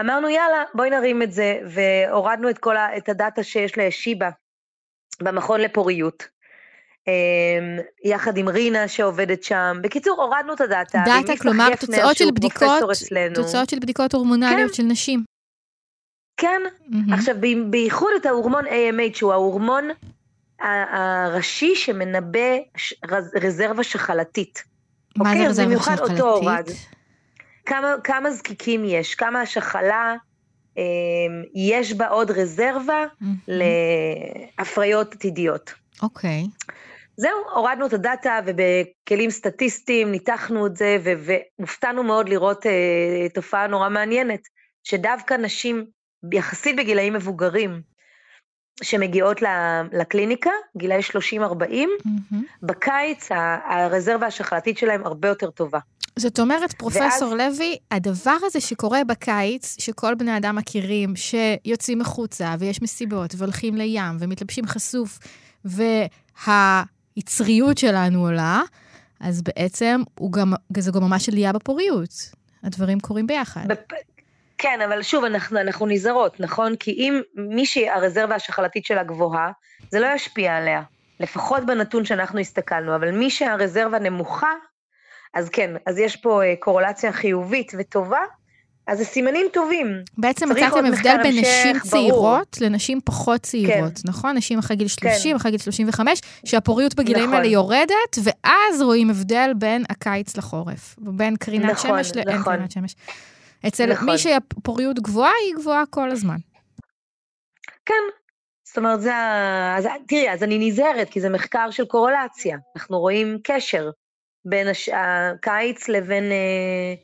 Speaker 10: אמרנו, יאללה, בואי נרים את זה, והורדנו את כל ה... את הדאטה שיש לשיבא במכון לפוריות. אה, יחד עם רינה שעובדת שם. בקיצור, הורדנו את הדאטה.
Speaker 1: דאטה, כלומר, תוצאות של בדיקות. תוצאות של בדיקות הורמונליות של נשים.
Speaker 10: כן.
Speaker 1: מהמם.
Speaker 10: עכשיו, בייחוד את ההורמון AMH, שהוא ההורמון הראשי שמנבא רזרבה שחלתית.
Speaker 1: מה זה
Speaker 10: אוקיי? אז
Speaker 1: רזרבה
Speaker 10: במיוחד אותו הורד.
Speaker 1: שחלתית?
Speaker 10: כמה, כמה זקיקים יש, כמה השחלה, אה, יש בה עוד רזרבה
Speaker 1: מהמם.
Speaker 10: להפריות עתידיות.
Speaker 1: אוקיי.
Speaker 10: זהו, הורדנו את הדאטה ובכלים סטטיסטיים ניתחנו את זה והופתענו מאוד לראות אה, תופעה נורא מעניינת, שדווקא נשים יחסית בגילאים מבוגרים שמגיעות לקליניקה, גילאי 30-40,
Speaker 1: מהמם.
Speaker 10: בקיץ הרזרבה השחלתית שלהם הרבה יותר טובה.
Speaker 1: זאת אומרת, פרופסור
Speaker 10: ואז-
Speaker 1: לוי, הדבר הזה שקורה בקיץ, שכל בני אדם מכירים, שיוצאים החוצה ויש מסיבות והולכים לים ומתלבשים חשוף, והיצריות שלנו עולה, אז בעצם גם, זו גם ממש עלייה בפוריות. הדברים קורים ביחד.
Speaker 10: בפ... כן, אבל שוב, אנחנו, אנחנו נזהרות, נכון? כי אם מי שהרזרבה השחלתית שלה גבוהה, זה לא ישפיע עליה, לפחות בנתון שאנחנו הסתכלנו, אבל מי שהרזרבה נמוכה, אז כן, אז יש פה אה, קורולציה חיובית וטובה, אז זה סימנים טובים.
Speaker 1: בעצם מצאתם הבדל בין נשים
Speaker 10: ברור.
Speaker 1: צעירות לנשים פחות צעירות, נכון? נשים אחרי גיל 30, אחרי גיל 35, שהפוריות בגילאים
Speaker 10: נכון.
Speaker 1: האלה יורדת, ואז רואים הבדל בין הקיץ לחורף, ובין קרינת
Speaker 10: נכון,
Speaker 1: שמש לאין
Speaker 10: נכון.
Speaker 1: קרינת שמש. אצל
Speaker 10: נכון.
Speaker 1: מי שהפוריות גבוהה, היא גבוהה כל הזמן.
Speaker 10: כן, זאת אומרת, זה ה... אז, תראי, אז אני נזהרת, כי זה מחקר של קורולציה. אנחנו רואים קשר בין הש... הקיץ לבין אה,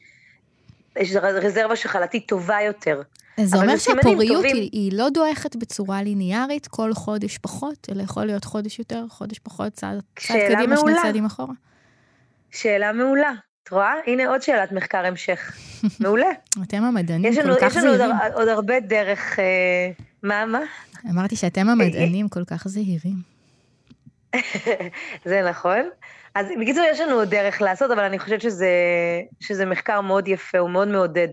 Speaker 10: רזרבה שחלתית טובה יותר.
Speaker 1: זה אומר שהפוריות
Speaker 10: טובים.
Speaker 1: היא, היא לא דועכת בצורה ליניארית כל חודש פחות, אלא יכול להיות חודש יותר, חודש פחות, צעד, צעד קדימה, שני
Speaker 10: מעולה.
Speaker 1: צעדים אחורה.
Speaker 10: שאלה מעולה. את רואה? הנה עוד שאלת מחקר המשך. [laughs] מעולה.
Speaker 1: אתם המדענים כל כך
Speaker 10: יש לנו עוד,
Speaker 1: זהירים.
Speaker 10: הר- עוד הרבה דרך... אה, מה, מה?
Speaker 1: אמרתי שאתם המדענים כל כך זהירים. [laughs]
Speaker 10: זה נכון. אז בקיצור, יש לנו עוד דרך לעשות, אבל אני חושבת שזה, שזה מחקר מאוד יפה, הוא מאוד מעודד.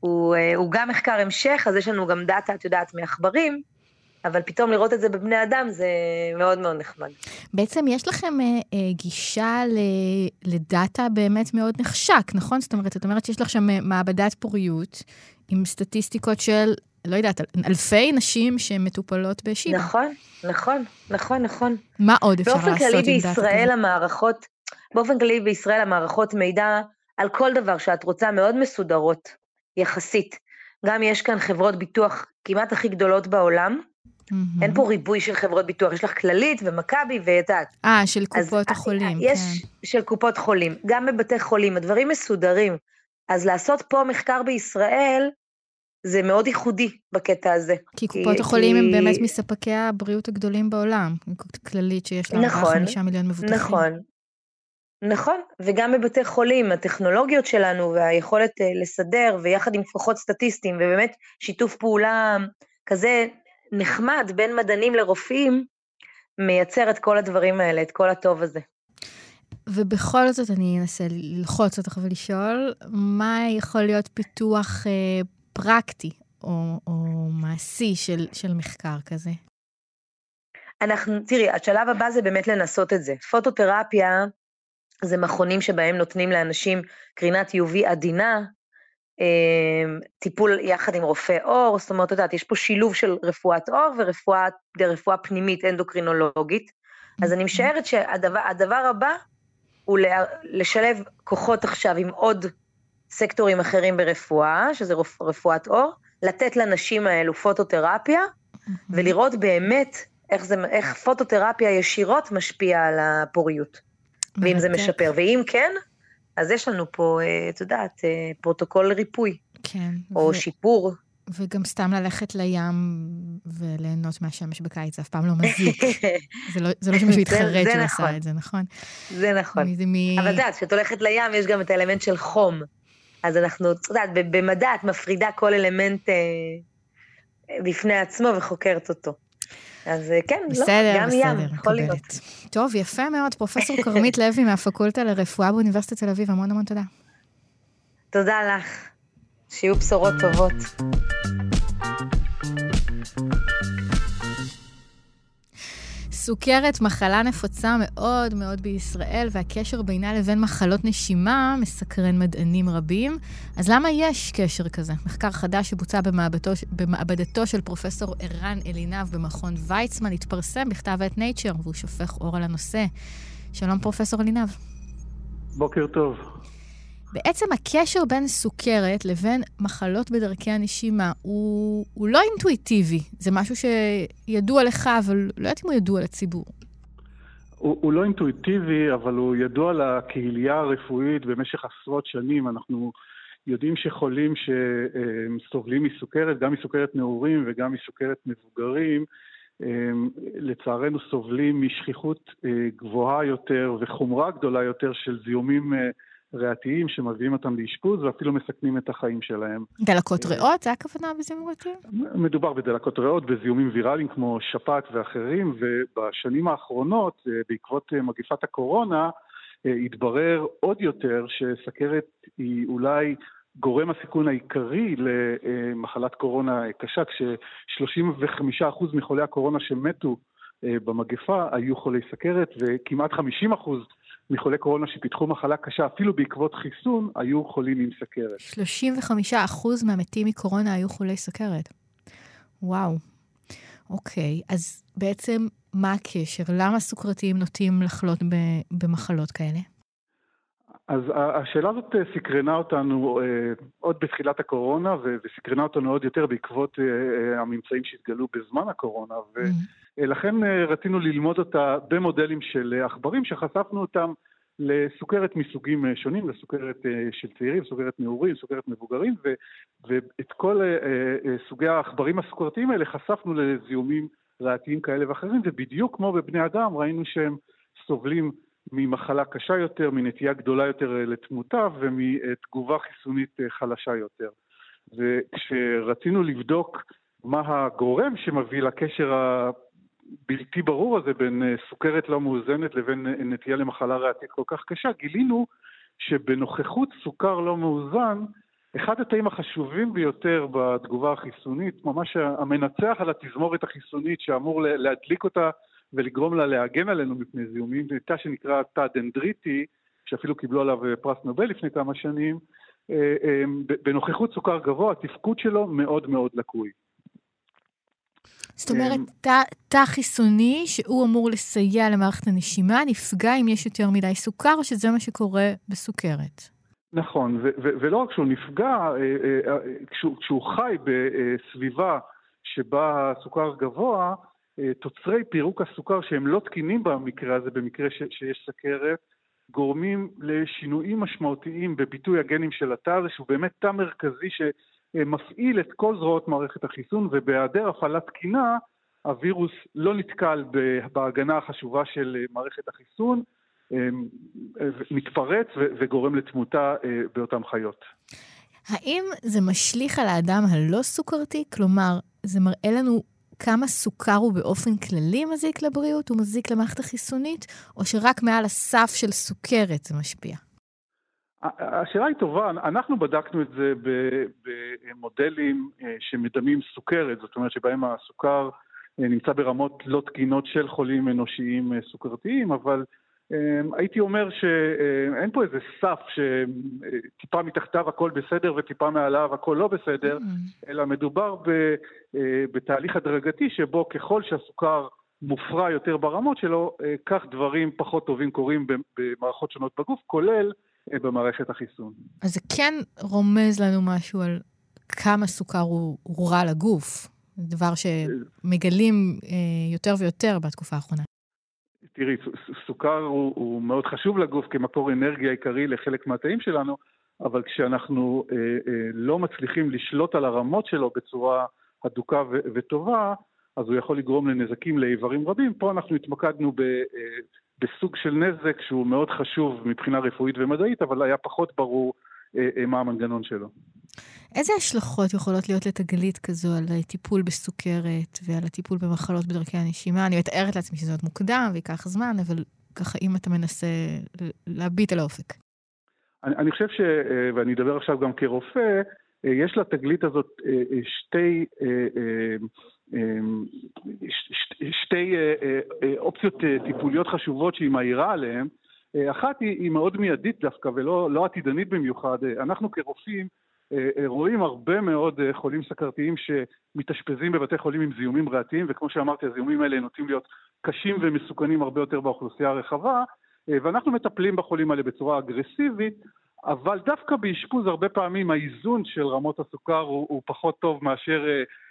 Speaker 10: הוא, אה, הוא גם מחקר המשך, אז יש לנו גם דאטה, את יודעת, מעכברים, אבל פתאום לראות את זה בבני אדם זה מאוד מאוד נחמד.
Speaker 1: בעצם יש לכם אה, אה, גישה ל, לדאטה באמת מאוד נחשק, נכון? זאת אומרת, את אומרת שיש לך שם אה, מעבדת פוריות עם סטטיסטיקות של, לא יודעת, אל- אלפי נשים שמטופלות בשיבא.
Speaker 10: נכון, נכון, נכון, נכון.
Speaker 1: מה עוד אפשר
Speaker 10: באופן
Speaker 1: לעשות
Speaker 10: כללי
Speaker 1: עם דאטה
Speaker 10: בישראל
Speaker 1: כזאת?
Speaker 10: המערכות, באופן כללי בישראל המערכות מידע על כל דבר שאת רוצה מאוד מסודרות, יחסית. גם יש כאן חברות ביטוח כמעט הכי גדולות בעולם,
Speaker 1: מהמם.
Speaker 10: אין פה ריבוי של חברות ביטוח, יש לך כללית ומכבי ואת יודעת.
Speaker 1: אה, של
Speaker 10: אז
Speaker 1: קופות החולים,
Speaker 10: יש
Speaker 1: כן.
Speaker 10: של קופות חולים, גם בבתי חולים, הדברים מסודרים. אז לעשות פה מחקר בישראל, זה מאוד ייחודי בקטע הזה.
Speaker 1: כי קופות החולים הם באמת מספקי הבריאות הגדולים בעולם, כללית שיש לה
Speaker 10: נכון,
Speaker 1: 4-5 מיליון מבוטחים.
Speaker 10: נכון, נכון, וגם בבתי חולים, הטכנולוגיות שלנו והיכולת אה, לסדר, ויחד עם כוחות סטטיסטיים, ובאמת שיתוף פעולה כזה נחמד בין מדענים לרופאים, מייצר את כל הדברים האלה, את כל הטוב הזה.
Speaker 1: ובכל זאת אני אנסה ללחוץ אותך ולשאול, מה יכול להיות פיתוח אה, פרקטי או, או מעשי של, של מחקר כזה?
Speaker 10: אנחנו, תראי, השלב הבא זה באמת לנסות את זה. פוטותרפיה זה מכונים שבהם נותנים לאנשים קרינת UV עדינה, טיפול יחד עם רופא עור, זאת אומרת, את יודעת, יש פה שילוב של רפואת עור ורפואה רפואה פנימית אנדוקרינולוגית. אז אני משערת שהדבר הבא הוא לשלב כוחות עכשיו עם עוד סקטורים אחרים ברפואה, שזה רפואת עור, לתת לנשים האלו פוטותרפיה, ולראות באמת איך, זה, איך פוטותרפיה ישירות משפיעה על הפוריות, ואם זה משפר. ואם כן, אז יש לנו פה, אה, את יודעת, אה, פרוטוקול ריפוי.
Speaker 1: כן.
Speaker 10: או ו... שיפור.
Speaker 1: וגם סתם ללכת לים וליהנות מהשמש בקיץ, זה אף פעם לא מזיק. [laughs] זה, לא, זה לא שמישהו יתחרט שהוא
Speaker 10: נכון.
Speaker 1: עשה את זה, נכון?
Speaker 10: זה נכון.
Speaker 1: זה מי...
Speaker 10: אבל את יודעת, כשאת הולכת לים יש גם את האלמנט של חום. אז אנחנו, את יודעת, במדע את מפרידה כל אלמנט אה, בפני עצמו וחוקרת אותו. אז אה, כן,
Speaker 1: בסדר,
Speaker 10: לא, גם
Speaker 1: בסדר,
Speaker 10: ים, יכול להיות.
Speaker 1: טוב, יפה מאוד. פרופסור כרמית לוי מהפקולטה לרפואה באוניברסיטת תל אביב, המון המון תודה.
Speaker 10: תודה לך. שיהיו בשורות טובות.
Speaker 1: סוכרת, מחלה נפוצה מאוד מאוד בישראל, והקשר בינה לבין מחלות נשימה מסקרן מדענים רבים. אז למה יש קשר כזה? מחקר חדש שבוצע במעבדתו, במעבדתו של פרופסור ערן אלינב במכון ויצמן התפרסם בכתב עת Nature, והוא שופך אור על הנושא. שלום, פרופסור אלינב.
Speaker 11: בוקר טוב.
Speaker 1: בעצם הקשר בין סוכרת לבין מחלות בדרכי הנשימה הוא, הוא לא אינטואיטיבי. זה משהו שידוע לך, אבל לא יודעת אם הוא ידוע לציבור.
Speaker 11: הוא, הוא לא אינטואיטיבי, אבל הוא ידוע לקהילייה הרפואית במשך עשרות שנים. אנחנו יודעים שחולים שסובלים מסוכרת, גם מסוכרת נעורים וגם מסוכרת מבוגרים, לצערנו סובלים משכיחות גבוהה יותר וחומרה גדולה יותר של זיהומים ריאתיים שמביאים אותם לאשפוז ואפילו מסכנים את החיים שלהם.
Speaker 1: דלקות ריאות? זה הכוונה בזיהומים ריאתיים?
Speaker 11: מדובר בדלקות ריאות, בזיהומים ויראליים כמו שפעת ואחרים, ובשנים האחרונות, אה, בעקבות אה, מגיפת הקורונה, אה, התברר עוד יותר שסכרת היא אולי גורם הסיכון העיקרי למחלת קורונה קשה, כש-35% מחולי הקורונה שמתו במגפה היו חולי סכרת, וכמעט 50% מחולי קורונה שפיתחו מחלה קשה, אפילו בעקבות חיסון, היו חולים עם סכרת.
Speaker 1: 35% מהמתים מקורונה היו חולי סכרת. וואו. אוקיי, אז בעצם מה הקשר? למה סוכרתיים נוטים לחלות במחלות כאלה?
Speaker 11: אז השאלה הזאת אה, סקרנה אותנו אה, עוד בתחילת הקורונה, וסקרנה אותנו עוד יותר בעקבות אה, הממצאים שהתגלו בזמן הקורונה, ולכן רצינו ללמוד אותה במודלים של עכברים, שחשפנו אותם לסוכרת מסוגים שונים, לסוכרת של צעירים, סוכרת נעורים, סוכרת מבוגרים, ו, ואת כל סוגי העכברים הסוכרתיים האלה חשפנו לזיהומים ריאתיים כאלה ואחרים, ובדיוק כמו בבני אדם ראינו שהם סובלים ממחלה קשה יותר, מנטייה גדולה יותר אה, לתמותה ומתגובה חיסונית אה, חלשה יותר. וכשרצינו לבדוק מה הגורם שמביא לקשר הבלתי ברור הזה בין אה, סוכרת לא מאוזנת לבין נטייה למחלה ריאתית כל כך קשה, גילינו שבנוכחות סוכר לא מאוזן, אחד התאים החשובים ביותר בתגובה החיסונית, ממש המנצח על התזמורת החיסונית שאמור להדליק אותה ולגרום לה להגן עלינו מפני זיהומים, זה תא שנקרא תא דנדריטי, שאפילו קיבלו עליו אה, פרס נובל לפני כמה שנים, אה, אה, בנוכחות סוכר גבוה, התפקוד שלו מאוד מאוד לקוי.
Speaker 1: זאת אומרת, תא, תא חיסוני שהוא אמור לסייע למערכת הנשימה, נפגע אם יש יותר מדי סוכר, או שזה מה שקורה בסוכרת.
Speaker 11: נכון, ו- ו- ולא רק שהוא נפגע, כשהוא, כשהוא חי בסביבה שבה הסוכר גבוה, אה, תוצרי פירוק הסוכר שהם לא תקינים במקרה הזה, במקרה ש, שיש סכרת, גורמים לשינויים משמעותיים בביטוי הגנים של התא הזה, שהוא באמת תא מרכזי אה, מפעיל את כל זרועות מערכת החיסון, ובהיעדר הפעלה תקינה, הווירוס לא נתקל בהגנה החשובה של אה, מערכת החיסון, מתפרץ וגורם לתמותה באותן חיות.
Speaker 1: האם זה משליך על האדם הלא סוכרתי? כלומר, זה מראה לנו כמה סוכר הוא באופן כללי מזיק לבריאות, הוא מזיק למערכת החיסונית, או שרק מעל הסף של סוכרת זה משפיע?
Speaker 11: השאלה היא טובה, אנחנו בדקנו את זה במודלים אה, שמדמים סוכרת, זאת אומרת שבהם הסוכר אה, נמצא ברמות לא תקינות של חולים אנושיים אה, סוכרתיים, אבל הייתי אומר שאין פה איזה סף שטיפה מתחתיו הכל בסדר וטיפה מעליו הכל לא בסדר, mm. אלא מדובר בתהליך הדרגתי שבו ככל שהסוכר מופרע יותר ברמות שלו, כך דברים פחות טובים קורים במערכות שונות בגוף, כולל במערכת החיסון.
Speaker 1: אז זה כן רומז לנו משהו על כמה סוכר הוא, הוא רע לגוף, דבר שמגלים אה, יותר ויותר בתקופה האחרונה.
Speaker 11: תראי, סוכר הוא, הוא מאוד חשוב לגוף כמקור אנרגיה עיקרי לחלק מהתאים שלנו, אבל כשאנחנו אה, אה, לא מצליחים לשלוט על הרמות שלו בצורה הדוקה ו- וטובה, אז הוא יכול לגרום לנזקים לאיברים רבים. פה אנחנו התמקדנו ב, אה, בסוג של נזק שהוא מאוד חשוב מבחינה רפואית ומדעית, אבל היה פחות ברור אה, אה, מה המנגנון שלו.
Speaker 1: איזה השלכות יכולות להיות לתגלית כזו על טיפול בסוכרת ועל הטיפול במחלות בדרכי הנשימה? אני מתארת לעצמי שזה עוד מוקדם וייקח זמן, אבל ככה אם אתה מנסה להביט על האופק.
Speaker 11: אני, אני חושב ש... אה, ואני אדבר עכשיו גם כרופא, אה, יש לתגלית הזאת שתי שתי אה, אה, אה, אופציות טיפוליות חשובות שהיא מהירה עליהן. אחת היא, היא מאוד מיידית דווקא ולא לא עתידנית במיוחד. אנחנו כרופאים רואים הרבה מאוד חולים סכרתיים שמתאשפזים בבתי חולים עם זיהומים ריאתיים, וכמו שאמרתי, הזיהומים האלה נוטים להיות קשים ומסוכנים הרבה יותר באוכלוסייה הרחבה, ואנחנו מטפלים בחולים האלה בצורה אגרסיבית, אבל דווקא באשפוז הרבה פעמים האיזון של רמות הסוכר הוא, הוא פחות טוב מאשר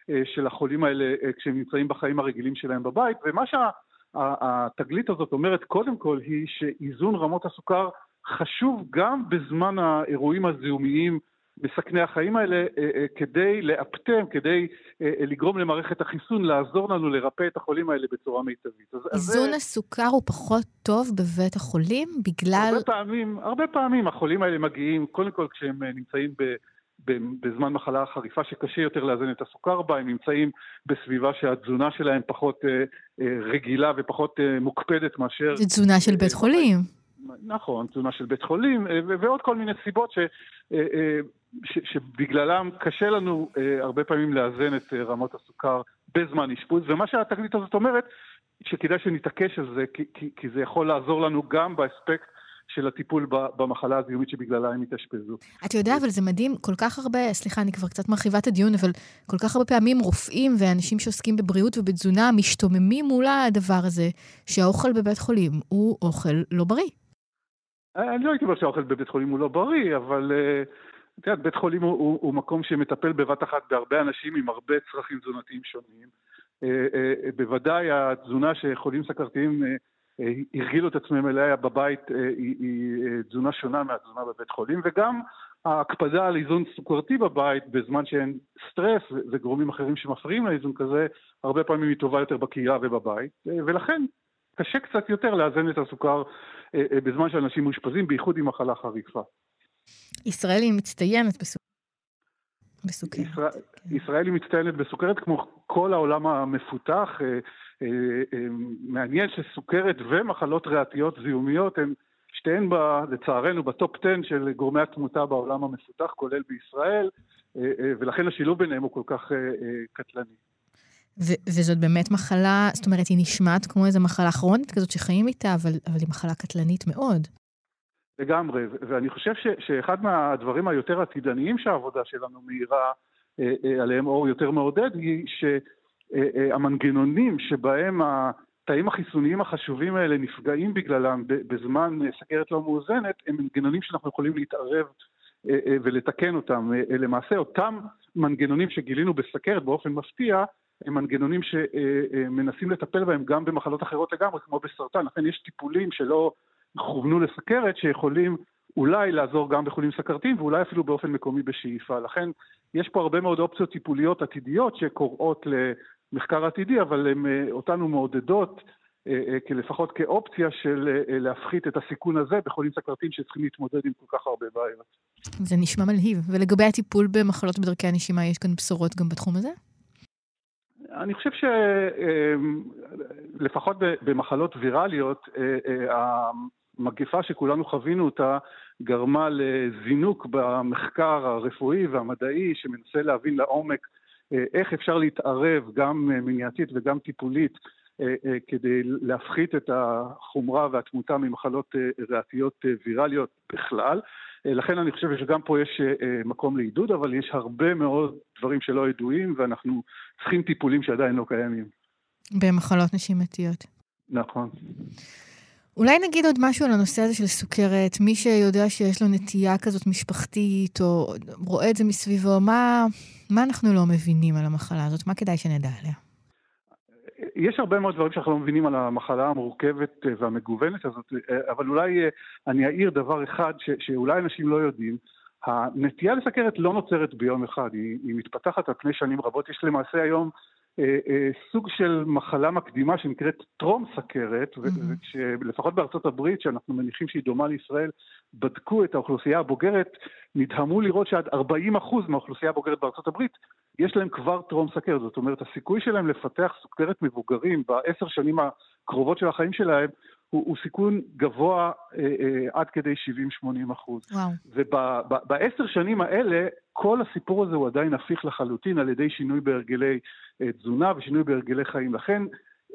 Speaker 11: אה, של החולים האלה אה, כשהם נמצאים בחיים הרגילים שלהם בבית, ומה שהתגלית שה, הזאת אומרת קודם כל היא שאיזון רמות הסוכר חשוב גם בזמן האירועים הזיהומיים מסכני החיים האלה אה, כדי לאפטם, כדי לגרום למערכת החיסון לעזור לנו לרפא את החולים האלה בצורה מיטבית.
Speaker 1: איזון הסוכר הוא פחות טוב בבית החולים בגלל...
Speaker 11: הרבה פעמים, הרבה פעמים החולים האלה מגיעים, קודם כל כשהם נמצאים ב... בזמן מחלה חריפה שקשה יותר לאזן את הסוכר בה, הם נמצאים בסביבה שהתזונה שלהם פחות אה, אה, רגילה ופחות אה, מוקפדת מאשר...
Speaker 1: זה תזונה של בית חולים.
Speaker 11: נכון, תזונה של בית חולים, ועוד כל מיני סיבות ש, ש, שבגללם קשה לנו הרבה פעמים לאזן את רמות הסוכר בזמן אשפוז, ומה שהתגלית הזאת אומרת, שכדאי שנתעקש על זה, כי, כי, כי זה יכול לעזור לנו גם באספקט של הטיפול במחלה הזיהומית שבגללה הם התאשפזו.
Speaker 1: אתה יודע, אבל זה מדהים, כל כך הרבה, סליחה, אני כבר קצת מרחיבה את הדיון, אבל כל כך הרבה פעמים רופאים ואנשים שעוסקים בבריאות ובתזונה משתוממים מול הדבר הזה, שהאוכל בבית חולים הוא אוכל לא בריא.
Speaker 11: אני לא הייתי אומר שהאוכל בבית חולים הוא לא בריא, אבל אה, את יודעת, בית חולים הוא, הוא, הוא מקום שמטפל בבת אחת בהרבה אנשים עם הרבה צרכים תזונתיים שונים. אה, אה, בוודאי התזונה שחולים סכרתיים אה, הרגילו את עצמם אליה בבית היא, היא תזונה שונה מהתזונה בבית חולים, וגם ההקפדה על איזון סוכרתי בבית בזמן שאין סטרס וגורמים אחרים שמפריעים לאיזון כזה, הרבה פעמים היא טובה יותר בקהילה ובבית, ולכן קשה קצת יותר לאזן את הסוכר בזמן שאנשים מאושפזים, בייחוד עם מחלה חריפה.
Speaker 1: ישראל היא מצטיינת בסוכרת. ישראל,
Speaker 11: כן. ישראל היא מצטיינת בסוכרת כמו כל העולם המפותח. אה, אה, מעניין שסוכרת ומחלות ריאתיות זיהומיות הן שתיהן ב, לצערנו בטופ 10 של גורמי התמותה בעולם המפותח, כולל בישראל, אה, ולכן השילוב ביניהם הוא כל כך קטלני.
Speaker 1: ו- וזאת באמת מחלה, זאת אומרת, היא נשמעת כמו איזו מחלה כרונית כזאת שחיים איתה, אבל, אבל היא מחלה קטלנית מאוד.
Speaker 11: לגמרי, ואני חושב ש- שאחד מהדברים היותר עתידניים שהעבודה שלנו מאירה עליהם אור יותר מעודד, היא ש... אה, אה, שבהם התאים החיסוניים החשובים האלה נפגעים בגללם בזמן סכרת לא מאוזנת, הם מנגנונים שאנחנו יכולים להתערב אה, ולתקן אותם. למעשה אותם מנגנונים שגילינו בסכרת באופן מפתיע, הם מנגנונים שמנסים לטפל בהם גם במחלות אחרות לגמרי, כמו בסרטן. לכן יש טיפולים שלא כוונו לסכרת, שיכולים אולי לעזור גם בחולים סכרתיים ואולי אפילו באופן מקומי בשאיפה. לכן יש פה הרבה מאוד אופציות טיפוליות עתידיות שקוראות למחקר עתידי, אבל הן אותנו מעודדות לפחות כאופציה של להפחית את הסיכון הזה בחולים סכרתיים שצריכים להתמודד עם כל כך הרבה בעיות.
Speaker 1: זה נשמע מלהיב. ולגבי הטיפול במחלות בדרכי הנשימה, יש כאן בשורות גם בתחום הזה?
Speaker 11: אני חושב שלפחות במחלות ויראליות, המגפה שכולנו חווינו אותה גרמה לזינוק במחקר הרפואי והמדעי שמנסה להבין לעומק איך אפשר להתערב גם מניעתית וגם טיפולית כדי להפחית את החומרה והתמותה ממחלות ריאתיות ויראליות בכלל. לכן אני חושב שגם פה יש מקום לעידוד, אבל יש הרבה מאוד דברים שלא ידועים, ואנחנו צריכים טיפולים שעדיין לא קיימים.
Speaker 1: במחלות נשימתיות.
Speaker 11: נכון.
Speaker 1: אולי נגיד עוד משהו על הנושא הזה של סוכרת. מי שיודע שיש לו נטייה כזאת משפחתית, או רואה את זה מסביבו, מה, מה אנחנו לא מבינים על המחלה הזאת? מה כדאי שנדע עליה?
Speaker 11: יש הרבה מאוד דברים שאנחנו לא מבינים על המחלה המורכבת והמגוונת הזאת, אבל אולי אני אעיר דבר אחד ש, שאולי אנשים לא יודעים. הנטייה לסכרת לא נוצרת ביום אחד, היא, היא מתפתחת על פני שנים רבות. יש למעשה היום אה, אה, סוג של מחלה מקדימה שנקראת טרום סכרת, mm-hmm. ולפחות בארצות הברית, שאנחנו מניחים שהיא דומה לישראל, בדקו את האוכלוסייה הבוגרת, נדהמו לראות שעד 40% מהאוכלוסייה הבוגרת בארצות הברית, יש להם כבר טרום סכרת. זאת אומרת, הסיכוי שלהם לפתח סוכרת מבוגרים בעשר שנים הקרובות של החיים שלהם, הוא, הוא סיכון גבוה אה, אה, עד כדי 70-80 אחוז.
Speaker 1: וואו.
Speaker 11: ובעשר שנים האלה, כל הסיפור הזה הוא עדיין הפיך לחלוטין על ידי שינוי בהרגלי אה, תזונה ושינוי בהרגלי חיים. לכן,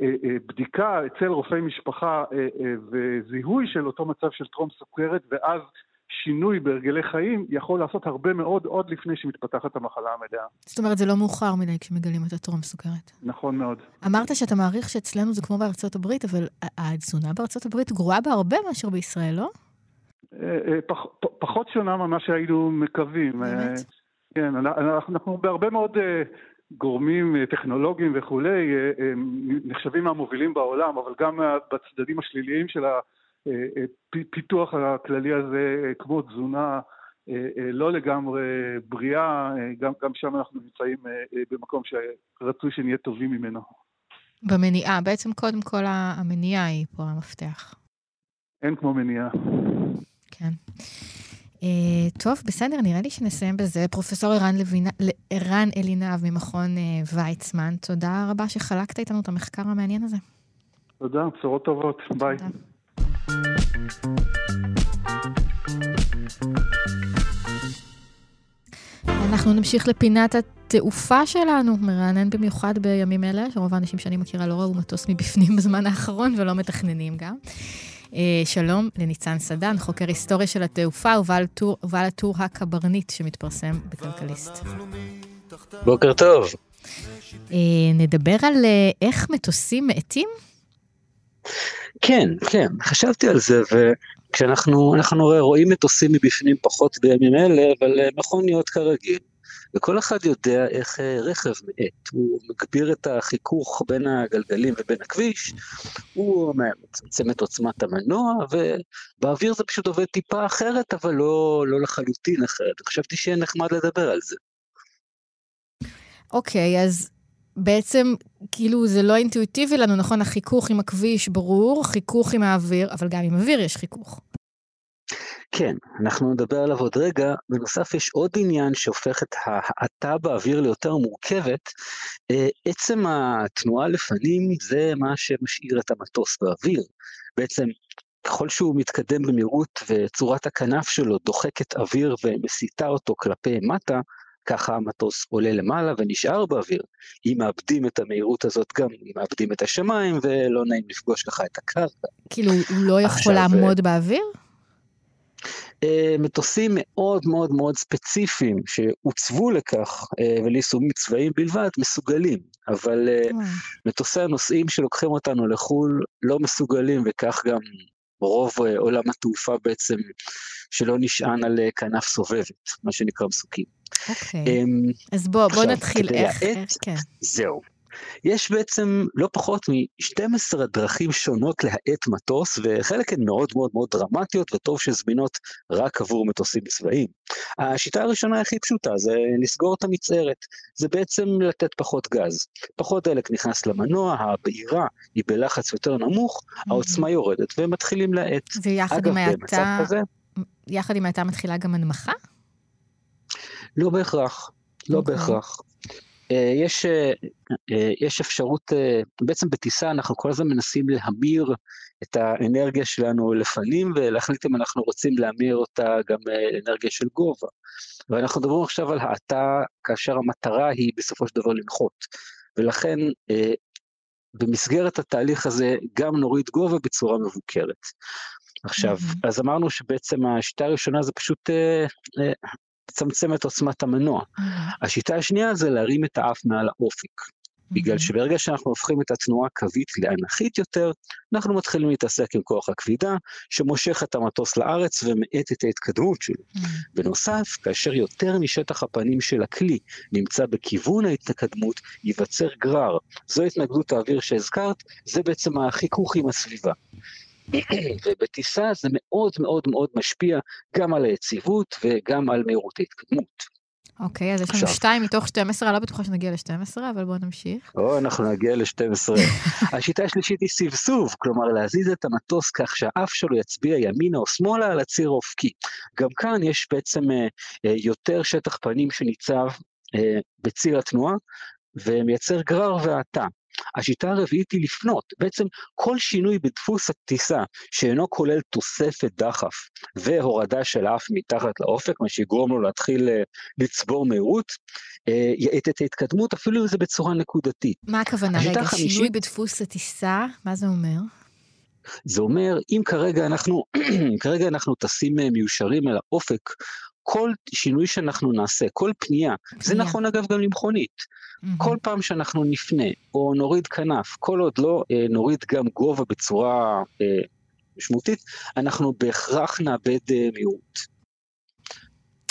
Speaker 11: אה, אה, בדיקה אצל רופאי משפחה אה, אה, וזיהוי של אותו מצב של טרום סוכרת, ואז שינוי בהרגלי חיים יכול לעשות הרבה מאוד עוד לפני שמתפתחת המחלה המלאה.
Speaker 1: זאת אומרת, זה לא מאוחר מדי כשמגלים את הטרום סוכרת.
Speaker 11: נכון מאוד.
Speaker 1: אמרת שאתה מעריך שאצלנו זה כמו בארצות הברית, אבל התזונה בארצות הברית גרועה בהרבה מאשר בישראל, לא?
Speaker 11: אה, אה, פח, פחות שונה ממה שהיינו מקווים.
Speaker 1: באמת?
Speaker 11: אה, כן, אנחנו, אנחנו בהרבה מאוד גורמים טכנולוגיים וכולי, נחשבים מהמובילים בעולם, אבל גם בצדדים השליליים של ה... הפיתוח הכללי הזה, כמו תזונה לא לגמרי בריאה, גם, גם שם אנחנו נמצאים במקום שרצוי שנהיה טובים ממנו.
Speaker 1: במניעה, בעצם קודם כל המניעה היא פה המפתח.
Speaker 11: אין כמו מניעה.
Speaker 1: כן. Uh, טוב, בסדר, נראה לי שנסיים בזה. פרופסור ערן, לוינה, ערן אלינב ממכון uh, ויצמן, תודה רבה שחלקת איתנו את המחקר המעניין הזה.
Speaker 11: תודה, בשורות טובות, ביי. תודה.
Speaker 1: אנחנו נמשיך לפינת התעופה שלנו, מרענן במיוחד בימים אלה, שרוב האנשים שאני מכירה לא ראו מטוס מבפנים [laughs] בזמן האחרון ולא מתכננים גם. שלום לניצן סדן, חוקר היסטוריה של התעופה ובעל טור, ובעל הטור הקברניט שמתפרסם בכלכליסט.
Speaker 12: בוקר טוב.
Speaker 1: נדבר על איך מטוסים מאטים?
Speaker 12: כן, כן, חשבתי על זה, וכשאנחנו אנחנו רואים מטוסים מבפנים פחות בימים אלה, אבל אה, מכוניות כרגיל. וכל אחד יודע איך אה, רכב מאט, הוא מגביר את החיכוך בין הגלגלים ובין הכביש, הוא מצמצם את עוצמת המנוע, ובאוויר זה פשוט עובד טיפה אחרת, אבל לא, לא לחלוטין אחרת. חשבתי שיהיה נחמד לדבר על זה.
Speaker 1: אוקיי, okay, אז בעצם, כאילו, זה לא אינטואיטיבי לנו, נכון? החיכוך עם הכביש ברור, חיכוך עם האוויר, אבל גם עם אוויר יש חיכוך.
Speaker 12: כן, אנחנו נדבר עליו עוד רגע. בנוסף, יש עוד עניין שהופך את ההאטה באוויר ליותר מורכבת. אה, עצם התנועה לפנים זה מה שמשאיר את המטוס באוויר. בעצם, ככל שהוא מתקדם במהירות וצורת הכנף שלו דוחקת אוויר ומסיטה אותו כלפי מטה, ככה המטוס עולה למעלה ונשאר באוויר. אם מאבדים את המהירות הזאת גם, אם מאבדים את השמיים ולא נעים לפגוש לך את הקרקע.
Speaker 1: כאילו, הוא לא יכול עכשיו, לעמוד באוויר?
Speaker 12: אה, מטוסים מאוד מאוד מאוד ספציפיים שהוצבו לכך אה, וליישומים צבאיים בלבד מסוגלים, אבל אה, מטוסי הנוסעים שלוקחים אותנו לחו"ל לא מסוגלים וכך גם רוב עולם התעופה בעצם שלא נשען על כנף סובבת, מה שנקרא מסוקים.
Speaker 1: אוקיי, um, אז בוא, עכשיו, בוא נתחיל איך, איך, כן.
Speaker 12: זהו. יש בעצם לא פחות מ-12 דרכים שונות להאט מטוס, וחלק הן מאוד מאוד מאוד דרמטיות, וטוב שזמינות רק עבור מטוסים צבאיים. השיטה הראשונה הכי פשוטה זה לסגור את המצערת, זה בעצם לתת פחות גז. פחות דלק נכנס למנוע, הבעירה היא בלחץ יותר נמוך, העוצמה יורדת, והם מתחילים להאט.
Speaker 1: ויחד
Speaker 12: אגב,
Speaker 1: עם ההאטה,
Speaker 12: כזה,
Speaker 1: יחד עם ההאטה מתחילה גם הנמכה?
Speaker 12: לא בהכרח, לא
Speaker 1: אוקיי.
Speaker 12: בהכרח. אה, יש, אה, אה, יש אפשרות, בעצם בטיסה אנחנו כל הזמן מנסים להמיר את האנרגיה שלנו לפנים ולהחליט אם אנחנו רוצים להמיר אותה גם לאנרגיה של גובה. ואנחנו מדברים עכשיו על האטה כאשר המטרה היא בסופו של דבר לנחות. ולכן במסגרת התהליך הזה גם נוריד גובה בצורה מבוקרת. עכשיו, אז אמרנו שבעצם השיטה הראשונה זה פשוט אה, אה, לצמצם את עוצמת המנוע. השיטה השנייה זה להרים את האף מעל האופק. בגלל שברגע שאנחנו הופכים את התנועה קווית לאנכית יותר, אנחנו מתחילים להתעסק עם כוח הכבידה, שמושך את המטוס לארץ ומאט את ההתקדמות שלו. בנוסף, כאשר יותר משטח הפנים של הכלי נמצא בכיוון ההתקדמות, ייווצר גרר. זו התנגדות האוויר שהזכרת, זה בעצם החיכוך עם הסביבה. ובטיסה זה מאוד מאוד מאוד משפיע גם על היציבות וגם על מהירות ההתקדמות.
Speaker 1: אוקיי, אז יש לנו. שתיים מתוך 12, אני לא בטוחה שנגיע ל-12, אבל בואו נמשיך.
Speaker 12: או, אנחנו נגיע ל-12. [laughs] השיטה השלישית היא סבסוב, כלומר להזיז את המטוס כך שהאף שלו יצביע ימינה או שמאלה על הציר האופקי. גם כאן יש בעצם אה, אה, יותר שטח פנים שניצב אה, בציר התנועה, ומייצר גרר והאטה. השיטה הרביעית היא לפנות, בעצם כל שינוי בדפוס הטיסה שאינו כולל תוספת דחף והורדה של האף מתחת לאופק, מה שיגרום לו להתחיל אה, לצבור מהירות, אה, יאט את ההתקדמות, אפילו אם זה בצורה נקודתית.
Speaker 1: מה הכוונה? רגע,
Speaker 12: החמישית-
Speaker 1: שינוי בדפוס הטיסה, מה זה אומר?
Speaker 12: זה אומר, אם כרגע אנחנו, [clears throat] כרגע אנחנו טסים אה, מיושרים אל האופק, כל שינוי שאנחנו נעשה, כל פנייה, זה
Speaker 1: פנייה.
Speaker 12: נכון אגב גם למכונית. כל פעם שאנחנו נפנה או נוריד כנף, כל עוד לא אה, נוריד גם גובה בצורה אה, משמעותית, אנחנו בהכרח נאבד אה, מהירות.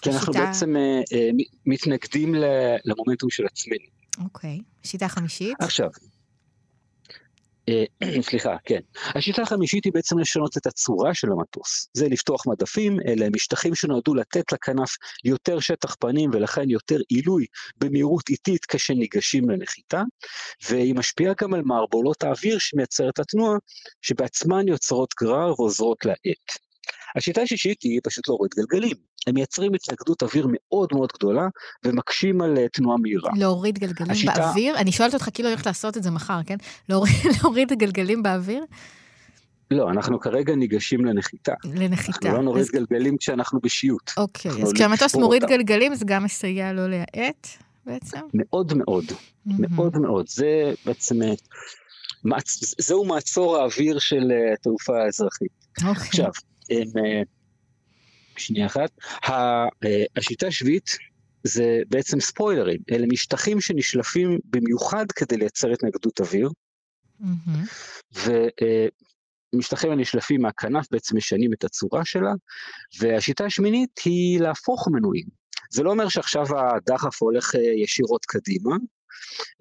Speaker 12: כי אנחנו בעצם אה, אה, מתנגדים למומנטום של עצמנו.
Speaker 1: אוקיי. שיטה חמישית?
Speaker 12: עכשיו, [clears throat] סליחה, כן. השיטה החמישית היא בעצם לשנות את הצורה של המטוס. זה לפתוח מדפים, אלה משטחים שנועדו לתת לכנף יותר שטח פנים ולכן יותר עילוי במהירות איטית כשניגשים לנחיתה, והיא משפיעה גם על מערבולות האוויר שמייצרת התנועה, שבעצמן יוצרות גרר ועוזרות להאט. השיטה השישית היא פשוט להוריד גלגלים. הם מייצרים התנגדות אוויר מאוד מאוד גדולה ומקשים על אה, תנועה מהירה.
Speaker 1: להוריד גלגלים
Speaker 12: השיטה-
Speaker 1: באוויר? אני שואלת אותך כאילו הולכת לעשות את זה מחר, כן? להוריד, [laughs] להוריד גלגלים באוויר?
Speaker 12: לא, אנחנו כרגע ניגשים לנחיתה.
Speaker 1: לנחיתה.
Speaker 12: אנחנו לא נוריד
Speaker 1: אז-
Speaker 12: גלגלים כשאנחנו בשיוט.
Speaker 1: אוקיי, אז כשהמטוס
Speaker 12: נשבור
Speaker 1: מוריד
Speaker 12: אותם.
Speaker 1: גלגלים, זה גם מסייע לו להאט בעצם?
Speaker 12: מאוד מאוד, מאוד מאוד. זה בעצם, אה, מעצ- זהו מעצור האוויר של אה, התעופה האזרחית.
Speaker 1: אוקיי.
Speaker 12: עכשיו, שנייה אחת, אה, השיטה השביעית זה בעצם ספוילרים, אלה משטחים שנשלפים במיוחד כדי לייצר התנגדות אוויר, ומשטחים הנשלפים מהכנף בעצם משנים את הצורה שלה, והשיטה השמינית היא להפוך מנועים. זה לא אומר שעכשיו הדחף הולך אה, ישירות קדימה,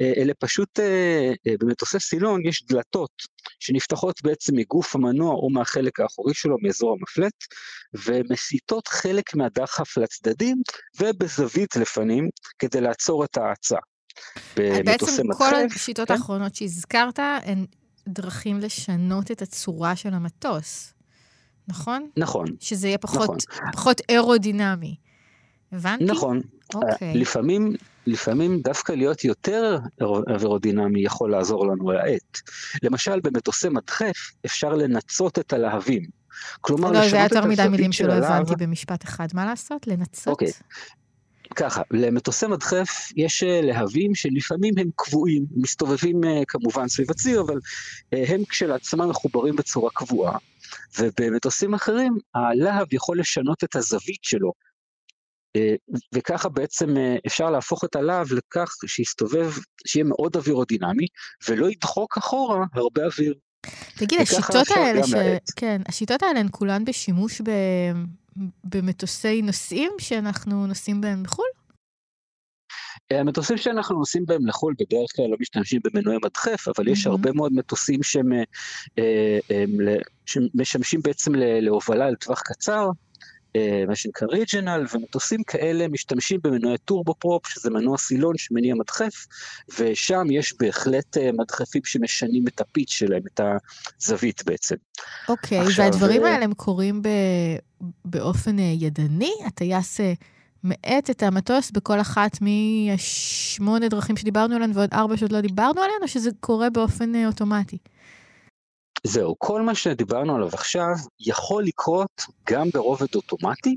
Speaker 12: אה, אלא פשוט אה, אה, במטוסי סילון יש דלתות שנפתחות בעצם מגוף המנוע או מהחלק האחורי שלו, מאזור המפלט, ומסיטות חלק מהדחף לצדדים ובזווית לפנים כדי לעצור את ההאצה.
Speaker 1: בעצם כל
Speaker 12: מדחף,
Speaker 1: השיטות
Speaker 12: כן?
Speaker 1: האחרונות שהזכרת הן דרכים לשנות את הצורה של המטוס, נכון?
Speaker 12: נכון.
Speaker 1: שזה יהיה פחות,
Speaker 12: נכון.
Speaker 1: פחות אירודינמי. הבנתי?
Speaker 12: נכון.
Speaker 1: אוקיי.
Speaker 12: לפעמים, לפעמים דווקא להיות יותר אווירודינמי יכול לעזור לנו להאט. למשל, במטוסי מדחף אפשר לנצות את הלהבים. כלומר,
Speaker 1: לא, זה היה
Speaker 12: לשנות
Speaker 1: יותר
Speaker 12: את
Speaker 1: מדי
Speaker 12: הזווית
Speaker 1: מילים
Speaker 12: של
Speaker 1: שלא
Speaker 12: הלהב.
Speaker 1: הבנתי במשפט אחד. מה לעשות? לנצות?
Speaker 12: אוקיי. ככה, למטוסי מדחף יש אה, להבים שלפעמים הם קבועים, מסתובבים אה, כמובן סביב הציר, אבל אה, הם כשלעצמם מחוברים בצורה קבועה. ובמטוסים אחרים, הלהב יכול לשנות את הזווית שלו. אה, וככה בעצם אה, אפשר להפוך את הלהב לכך שיסתובב, שיהיה מאוד אווירודינמי, ולא ידחוק אחורה הרבה אוויר.
Speaker 1: תגיד, השיטות האלה, ש... כן, השיטות האלה הן כולן בשימוש ב... במטוסי נוסעים שאנחנו נוסעים בהם בחו"ל?
Speaker 13: המטוסים שאנחנו נוסעים בהם לחו"ל בדרך כלל לא משתמשים במנועי מדחף, אבל יש
Speaker 1: מהמם.
Speaker 13: הרבה מאוד מטוסים שהם, אה, אה, שמשמשים בעצם להובלה לטווח קצר, אה, מה שנקרא regional, ומטוסים כאלה משתמשים במנועי turboprop, שזה מנוע סילון שמניע מדחף, ושם יש בהחלט אה, מדחפים שמשנים את ה pitch שלהם, את הזווית בעצם.
Speaker 1: אוקיי,
Speaker 13: עכשיו,
Speaker 1: והדברים
Speaker 13: אה,
Speaker 1: האלה הם קורים ב... באופן אה, ידני? הטייס אה, מאט את המטוס בכל אחת משמונה דרכים שדיברנו עליהן ועוד ארבע שעוד לא דיברנו עליהן, או שזה קורה באופן אה, אוטומטי?
Speaker 13: זהו, כל מה שדיברנו עליו עכשיו יכול לקרות גם ברובד אוטומטי,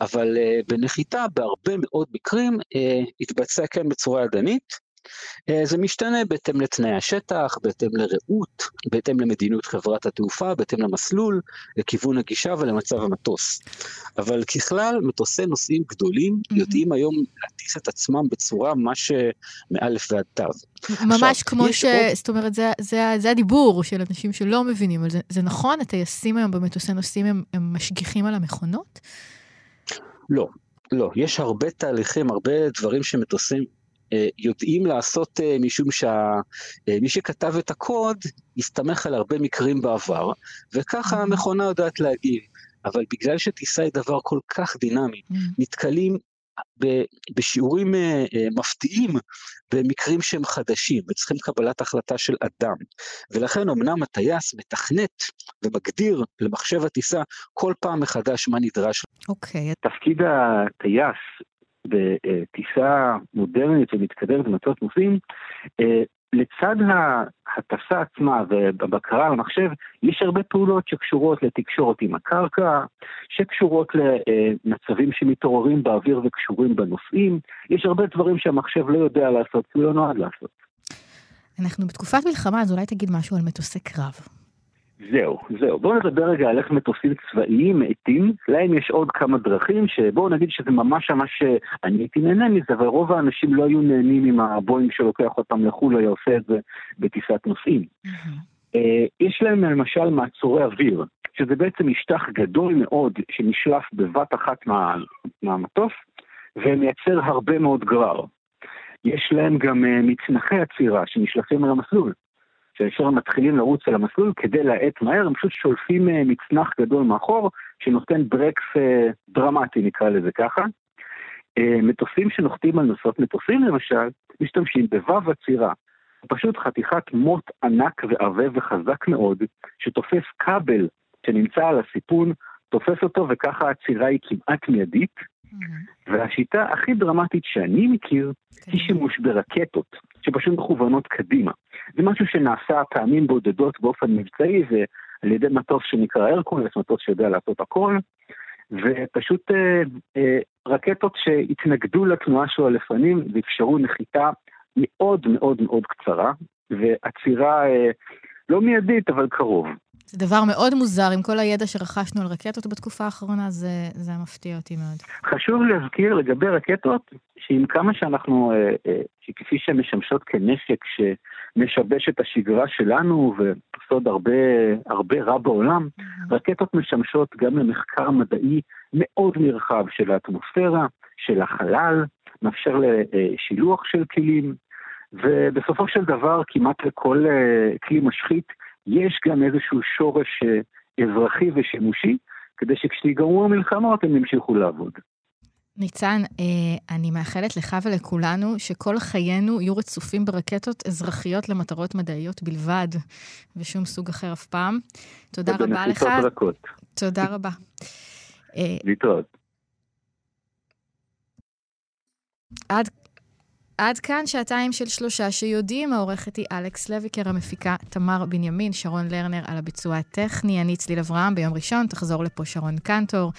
Speaker 13: אבל uh, בנחיתה בהרבה מאוד מקרים uh, יתבצע כן בצורה ידנית. Uh, זה משתנה בהתאם לתנאי השטח, בהתאם לראות, בהתאם למדיניות חברת התעופה, בהתאם למסלול, לכיוון הגישה ולמצב המטוס. אבל ככלל, מטוסי נוסעים גדולים יודעים היום להטיס את עצמם בצורה ממש אה, מאלף ועד תו.
Speaker 1: ממש
Speaker 13: עכשיו,
Speaker 1: כמו ש...
Speaker 13: עוד-
Speaker 1: זאת אומרת, זה, זה, זה הדיבור של אנשים שלא מבינים על זה. זה נכון? הטייסים היום במטוסי נוסעים הם, הם משגיחים על המכונות?
Speaker 13: לא, לא, יש הרבה תהליכים, הרבה דברים שמטוסים אה, יודעים לעשות אה, משום שמי שכתב את הקוד הסתמך על הרבה מקרים בעבר, וככה המכונה יודעת להגיב. אבל בגלל שטיסה היא דבר כל כך דינמי, נתקלים ב- בשיעורים אה, אה, מפתיעים במקרים שהם חדשים וצריכים קבלת החלטה של אדם. ולכן אמנם הטייס מתכנת ומגדיר למחשב הטיסה כל פעם מחדש מה נדרש.
Speaker 1: אוקיי.
Speaker 12: תפקיד הטייס בטיסה מודרנית ומתקדמת במטוס נוסעים, אה, לצד ההטסה עצמה ובבקרה על המחשב, יש הרבה פעולות שקשורות לתקשורת עם הקרקע, שקשורות למצבים שמתעוררים באוויר וקשורים בנוסעים. יש הרבה דברים שהמחשב לא יודע לעשות, כי הוא לא נועד לעשות.
Speaker 1: אנחנו בתקופת מלחמה, אז אולי תגיד משהו על מטוסי קרב.
Speaker 12: זהו, זהו. בואו נדבר רגע על איך מטוסים צבאיים מאטים. להם יש עוד כמה דרכים שבואו נגיד שזה ממש ממש, אה, אני הייתי נהנה מזה, אבל רוב האנשים לא היו נהנים עם הבואינג שלוקח אותם לחו"ל, היה עושה את זה בטיסת נוסעים. אה, יש להם למשל מעצורי אוויר, שזה בעצם משטח גדול מאוד שנשלף בבת אחת מה, מהמטוס, ומייצר הרבה מאוד גרר. יש להם גם אה, מצנחי עצירה שנשלפים על המסלול. הם מתחילים לרוץ על המסלול כדי להאט מהר, הם פשוט שולפים אה, מצנח גדול מאחור, שנותן ברקס אה, דרמטי, נקרא לזה ככה. אה, מטוסים שנוחתים על נוסעות מטוסים למשל, משתמשים בוו עצירה. פשוט חתיכת מוט ענק ועבה וחזק מאוד, שתופס כבל שנמצא על הסיפון, תופס אותו וככה העצירה היא כמעט מיידית. והשיטה הכי דרמטית שאני מכיר היא שימוש ברקטות, שפשוט מכוונות קדימה. זה משהו שנעשה פעמים בודדות באופן מבצעי, ועל ידי מטוס שנקרא הרקולס, מטוס שיודע לעשות הכל, ופשוט אה, אה, רקטות שהתנגדו לתנועה שלו לפנים ואפשרו נחיתה מאוד מאוד מאוד קצרה, ועצירה אה, לא מיידית אבל קרוב.
Speaker 1: זה דבר מאוד מוזר, עם כל הידע שרכשנו על רקטות בתקופה האחרונה, זה, זה מפתיע אותי מאוד.
Speaker 12: חשוב להזכיר לגבי רקטות, שעם כמה שאנחנו, אה, אה, שכפי שהן משמשות כנשק שמשבש את השגרה שלנו ועושות הרבה, הרבה רע בעולם, רקטות משמשות גם למחקר מדעי מאוד נרחב של האטמוספירה, של החלל, מאפשר לשילוח של כלים, ובסופו של דבר כמעט לכל אה, כלי משחית יש גם איזשהו שורש אה, אזרחי ושימושי, כדי שכשיגמרו המלחמות הם ימשיכו לעבוד.
Speaker 1: ניצן, אה, אני מאחלת לך ולכולנו שכל חיינו יהיו רצופים ברקטות אזרחיות למטרות מדעיות בלבד, ושום סוג אחר אף פעם. תודה רבה לך.
Speaker 12: רכות.
Speaker 1: תודה רבה. אה,
Speaker 12: להתראות.
Speaker 1: עד, עד כאן שעתיים של שלושה שיודעים, העורכת היא אלכס לויקר, המפיקה תמר בנימין, שרון לרנר על הביצוע הטכני, אני צליל אברהם, ביום ראשון תחזור לפה שרון קנטור.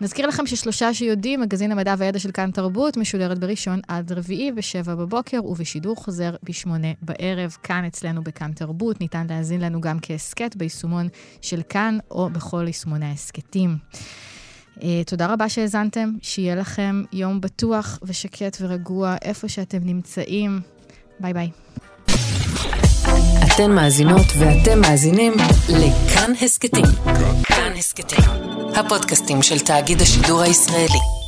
Speaker 1: נזכיר לכם ששלושה שיודעים, מגזין המדע והידע של כאן תרבות, משודרת בראשון עד רביעי בשבע בבוקר, ובשידור חוזר בשמונה בערב, כאן אצלנו בכאן תרבות. ניתן להאזין לנו גם כהסכת ביישומון של כאן, או בכל יישומוני ההסכתים. Uh, תודה רבה שהאזנתם, שיהיה לכם יום בטוח ושקט ורגוע איפה שאתם נמצאים. ביי ביי.
Speaker 14: אתן מאזינות ואתם מאזינים לכאן הסכתים. כאן הסכתים, הפודקאסטים של תאגיד השידור הישראלי.